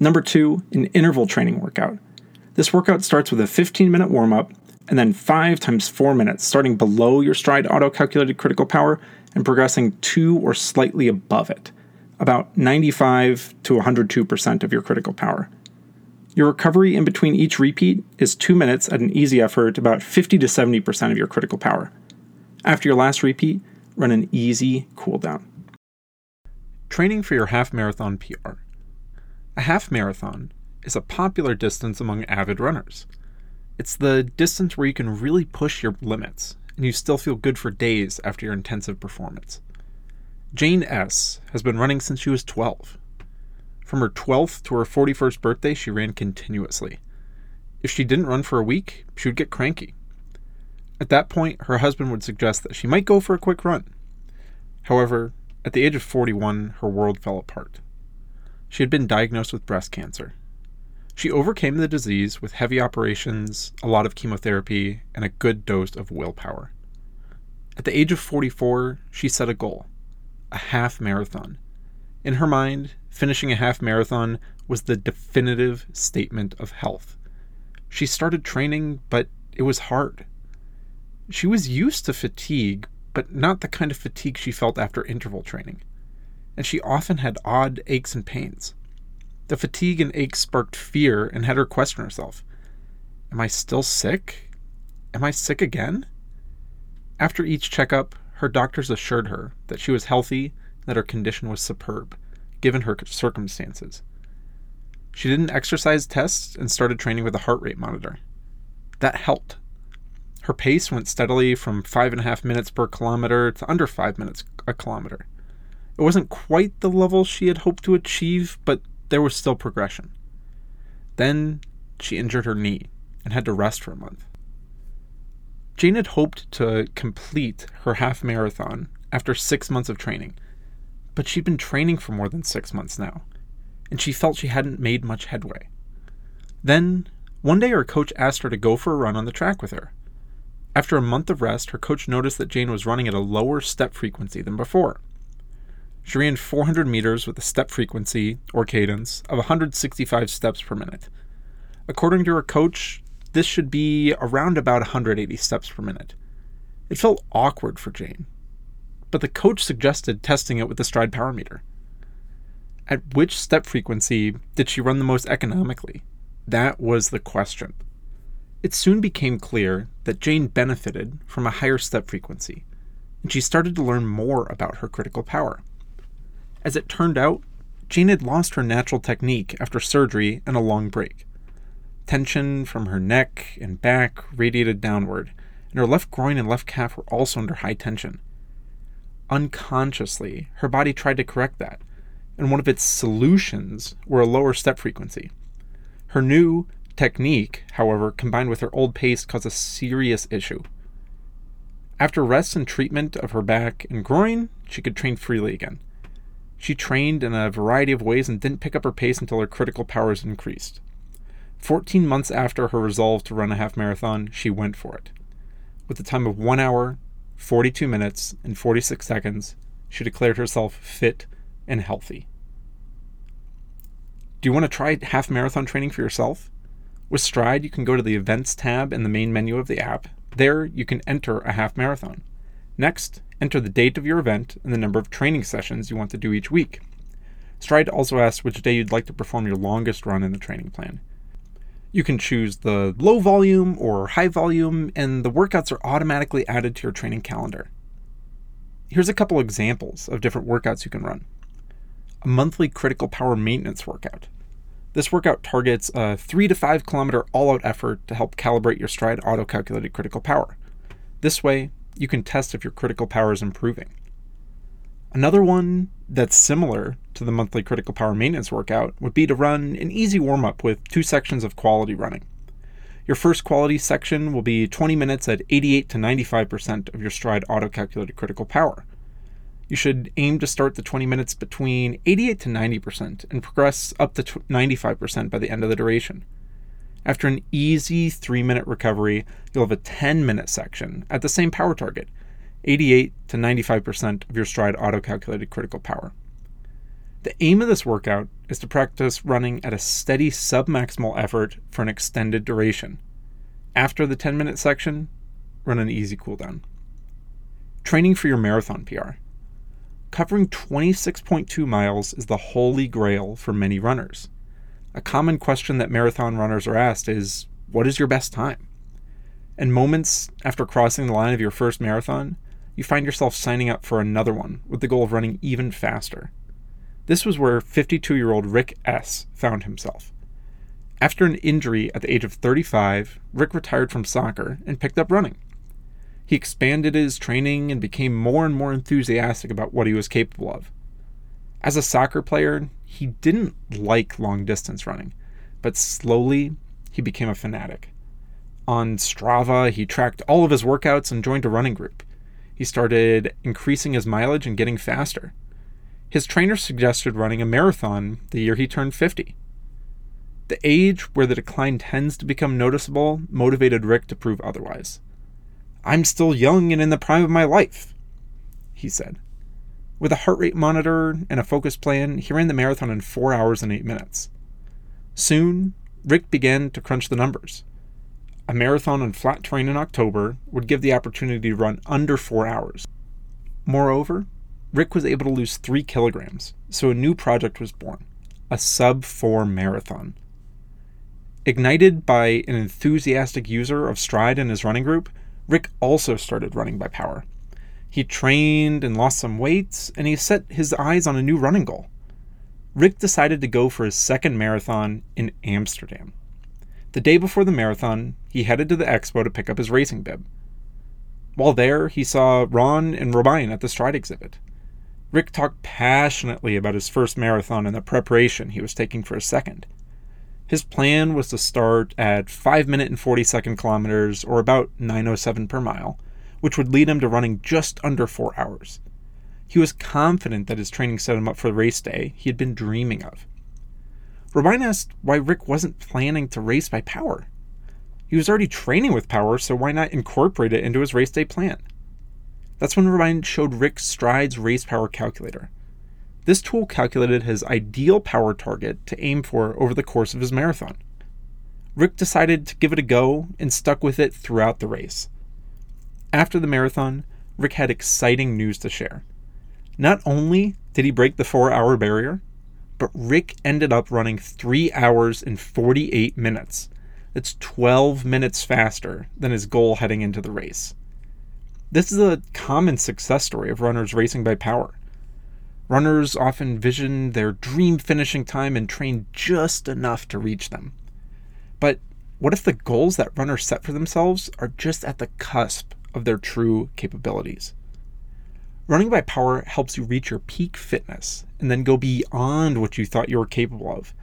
Number two, an interval training workout. This workout starts with a 15 minute warm up and then 5 times 4 minutes, starting below your Stryd auto calculated critical power and progressing to or slightly above it, about 95 to 102% of your critical power. Your recovery in between each repeat is 2 minutes at an easy effort, about 50 to 70% of your critical power. After your last repeat, run an easy cool down. Training for your half marathon PR. A half marathon is a popular distance among avid runners. It's the distance where you can really push your limits and you still feel good for days after your intensive performance. Jane S. has been running since she was 12. From her 12th to her 41st birthday, she ran continuously. If she didn't run for a week, she would get cranky. At that point, her husband would suggest that she might go for a quick run. However, at the age of 41, her world fell apart. She had been diagnosed with breast cancer. She overcame the disease with heavy operations, a lot of chemotherapy, and a good dose of willpower. At the age of 44, she set a goal a half marathon. In her mind, finishing a half marathon was the definitive statement of health. She started training, but it was hard. She was used to fatigue, but not the kind of fatigue she felt after interval training, and she often had odd aches and pains. The fatigue and ache sparked fear and had her question herself Am I still sick? Am I sick again? After each checkup, her doctors assured her that she was healthy and that her condition was superb, given her circumstances. She did an exercise test and started training with a heart rate monitor. That helped. Her pace went steadily from five and a half minutes per kilometer to under five minutes a kilometer. It wasn't quite the level she had hoped to achieve, but there was still progression. Then she injured her knee and had to rest for a month. Jane had hoped to complete her half marathon after six months of training, but she'd been training for more than six months now, and she felt she hadn't made much headway. Then, one day her coach asked her to go for a run on the track with her. After a month of rest, her coach noticed that Jane was running at a lower step frequency than before. She ran 400 meters with a step frequency, or cadence, of 165 steps per minute. According to her coach, this should be around about 180 steps per minute. It felt awkward for Jane, but the coach suggested testing it with the Stryd power meter. At which step frequency did she run the most economically? That was the question. It soon became clear that Jane benefited from a higher step frequency, and she started to learn more about her critical power. As it turned out, Jane had lost her natural technique after surgery and a long break. Tension from her neck and back radiated downward, and her left groin and left calf were also under high tension. Unconsciously, her body tried to correct that, and one of its solutions were a lower step frequency. Her new technique, however, combined with her old pace, caused a serious issue. After rest and treatment of her back and groin, she could train freely again. She trained in a variety of ways and didn't pick up her pace until her critical powers increased. 14 months after her resolve to run a half marathon, she went for it. With a time of 1 hour, 42 minutes, and 46 seconds, she declared herself fit and healthy. Do you want to try half marathon training for yourself? With Stryd, you can go to the Events tab in the main menu of the app. There, you can enter a half marathon. Next, enter the date of your event and the number of training sessions you want to do each week. Stryd also asks which day you'd like to perform your longest run in the training plan. You can choose the low volume or high volume, and the workouts are automatically added to your training calendar. Here's a couple examples of different workouts you can run a monthly critical power maintenance workout. This workout targets a 3 to 5 kilometer all out effort to help calibrate your Stryd auto calculated critical power. This way, you can test if your critical power is improving. Another one that's similar to the monthly critical power maintenance workout would be to run an easy warm up with two sections of quality running. Your first quality section will be 20 minutes at 88 to 95% of your Stryd auto calculated critical power. You should aim to start the 20 minutes between 88 to 90% and progress up to 95% by the end of the duration. After an easy 3 minute recovery, you'll have a 10 minute section at the same power target 88 to 95% of your Stryd auto calculated critical power. The aim of this workout is to practice running at a steady submaximal effort for an extended duration. After the 10 minute section, run an easy cooldown. Training for your marathon PR. Covering 26.2 miles is the holy grail for many runners. A common question that marathon runners are asked is What is your best time? And moments after crossing the line of your first marathon, you find yourself signing up for another one with the goal of running even faster. This was where 52 year old Rick S. found himself. After an injury at the age of 35, Rick retired from soccer and picked up running. He expanded his training and became more and more enthusiastic about what he was capable of. As a soccer player, he didn't like long distance running, but slowly he became a fanatic. On Strava, he tracked all of his workouts and joined a running group. He started increasing his mileage and getting faster. His trainer suggested running a marathon the year he turned 50. The age where the decline tends to become noticeable motivated Rick to prove otherwise. I'm still young and in the prime of my life, he said. With a heart rate monitor and a focus plan, he ran the marathon in 4 hours and 8 minutes. Soon, Rick began to crunch the numbers. A marathon on flat terrain in October would give the opportunity to run under 4 hours. Moreover, Rick was able to lose 3 kilograms, so a new project was born a sub 4 marathon. Ignited by an enthusiastic user of Stryd in his running group, Rick also started running by power. He trained and lost some weight, and he set his eyes on a new running goal. Rick decided to go for his second marathon in Amsterdam. The day before the marathon, he headed to the expo to pick up his racing bib. While there, he saw Ron and Robijn at the Stryd exhibit. Rick talked passionately about his first marathon and the preparation he was taking for his second. His plan was to start at 5 minute and 40 second kilometers, or about 907 per mile, which would lead him to running just under 4 hours. He was confident that his training set him up for the race day he had been dreaming of. Robijn asked why Rick wasn't planning to race by power. He was already training with power, so why not incorporate it into his race day plan? That's when Robijn showed Rick Stryd's race power calculator. This tool calculated his ideal power target to aim for over the course of his marathon. Rick decided to give it a go and stuck with it throughout the race. After the marathon, Rick had exciting news to share. Not only did he break the four hour barrier, but Rick ended up running 3 hours and 48 minutes. That's 12 minutes faster than his goal heading into the race. This is a common success story of runners racing by power. Runners often vision their dream finishing time and train just enough to reach them. But what if the goals that runners set for themselves are just at the cusp of their true capabilities? Running by power helps you reach your peak fitness and then go beyond what you thought you were capable of.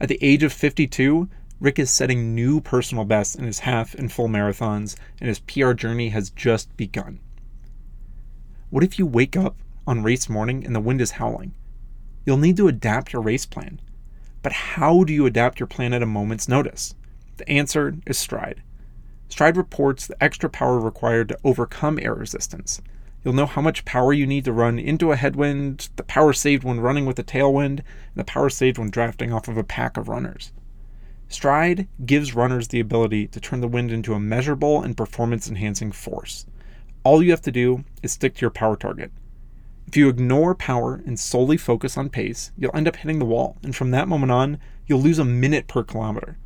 At the age of 52, Rick is setting new personal bests in his half and full marathons, and his PR journey has just begun. What if you wake up on race morning and the wind is howling. You'll need to adapt your race plan. But how do you adapt your plan at a moment's notice? The answer is Stryd. Stryd reports the extra power required to overcome air resistance. You'll know how much power you need to run into a headwind, the power saved when running with a tailwind, and the power saved when drafting off of a pack of runners. Stryd gives runners the ability to turn the wind into a measurable and performance enhancing force. All you have to do is stick to your power target. If you ignore power and solely focus on pace, you'll end up hitting the wall, and from that moment on, you'll lose a minute per kilometer.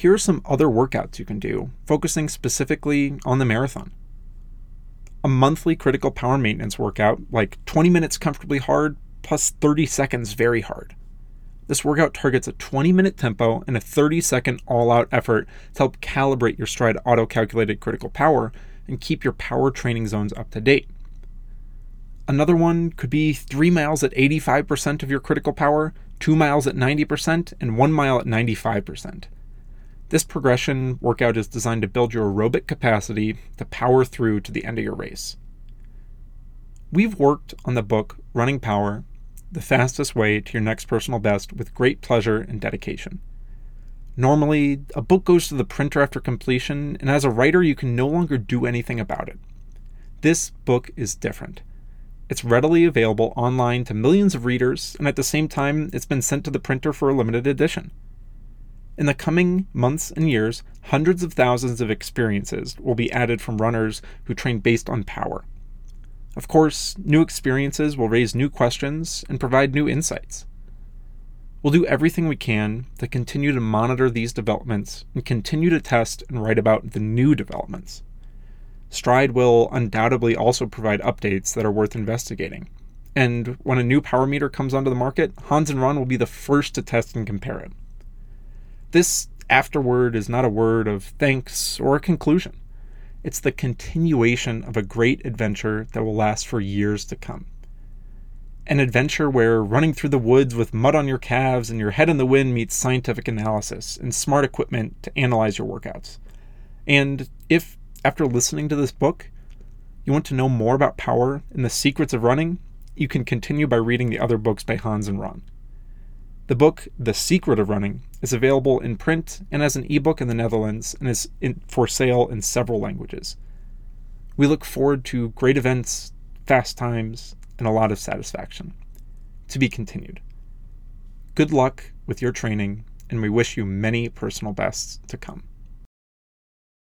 Here are some other workouts you can do, focusing specifically on the marathon. A monthly critical power maintenance workout, like 20 minutes comfortably hard plus 30 seconds very hard. This workout targets a 20 minute tempo and a 30 second all out effort to help calibrate your Stryd auto calculated critical power and keep your power training zones up to date. Another one could be 3 miles at 85% of your critical power, 2 miles at 90%, and 1 mile at 95%. This progression workout is designed to build your aerobic capacity to power through to the end of your race. We've worked on the book Running Power the fastest way to your next personal best with great pleasure and dedication. Normally, a book goes to the printer after completion, and as a writer, you can no longer do anything about it. This book is different. It's readily available online to millions of readers, and at the same time, it's been sent to the printer for a limited edition. In the coming months and years, hundreds of thousands of experiences will be added from runners who train based on power. Of course, new experiences will raise new questions and provide new insights. We'll do everything we can to continue to monitor these developments and continue to test and write about the new developments. Stryd will undoubtedly also provide updates that are worth investigating. And when a new power meter comes onto the market, Hans and Ron will be the first to test and compare it. This afterword is not a word of thanks or a conclusion. It's the continuation of a great adventure that will last for years to come. An adventure where running through the woods with mud on your calves and your head in the wind meets scientific analysis and smart equipment to analyze your workouts. And if, after listening to this book, you want to know more about power and the secrets of running, you can continue by reading the other books by Hans and Ron. The book, The Secret of Running, is available in print and as an ebook in the Netherlands and is in, for sale in several languages. We look forward to great events, fast times, and a lot of satisfaction. To be continued. Good luck with your training, and we wish you many personal bests to come.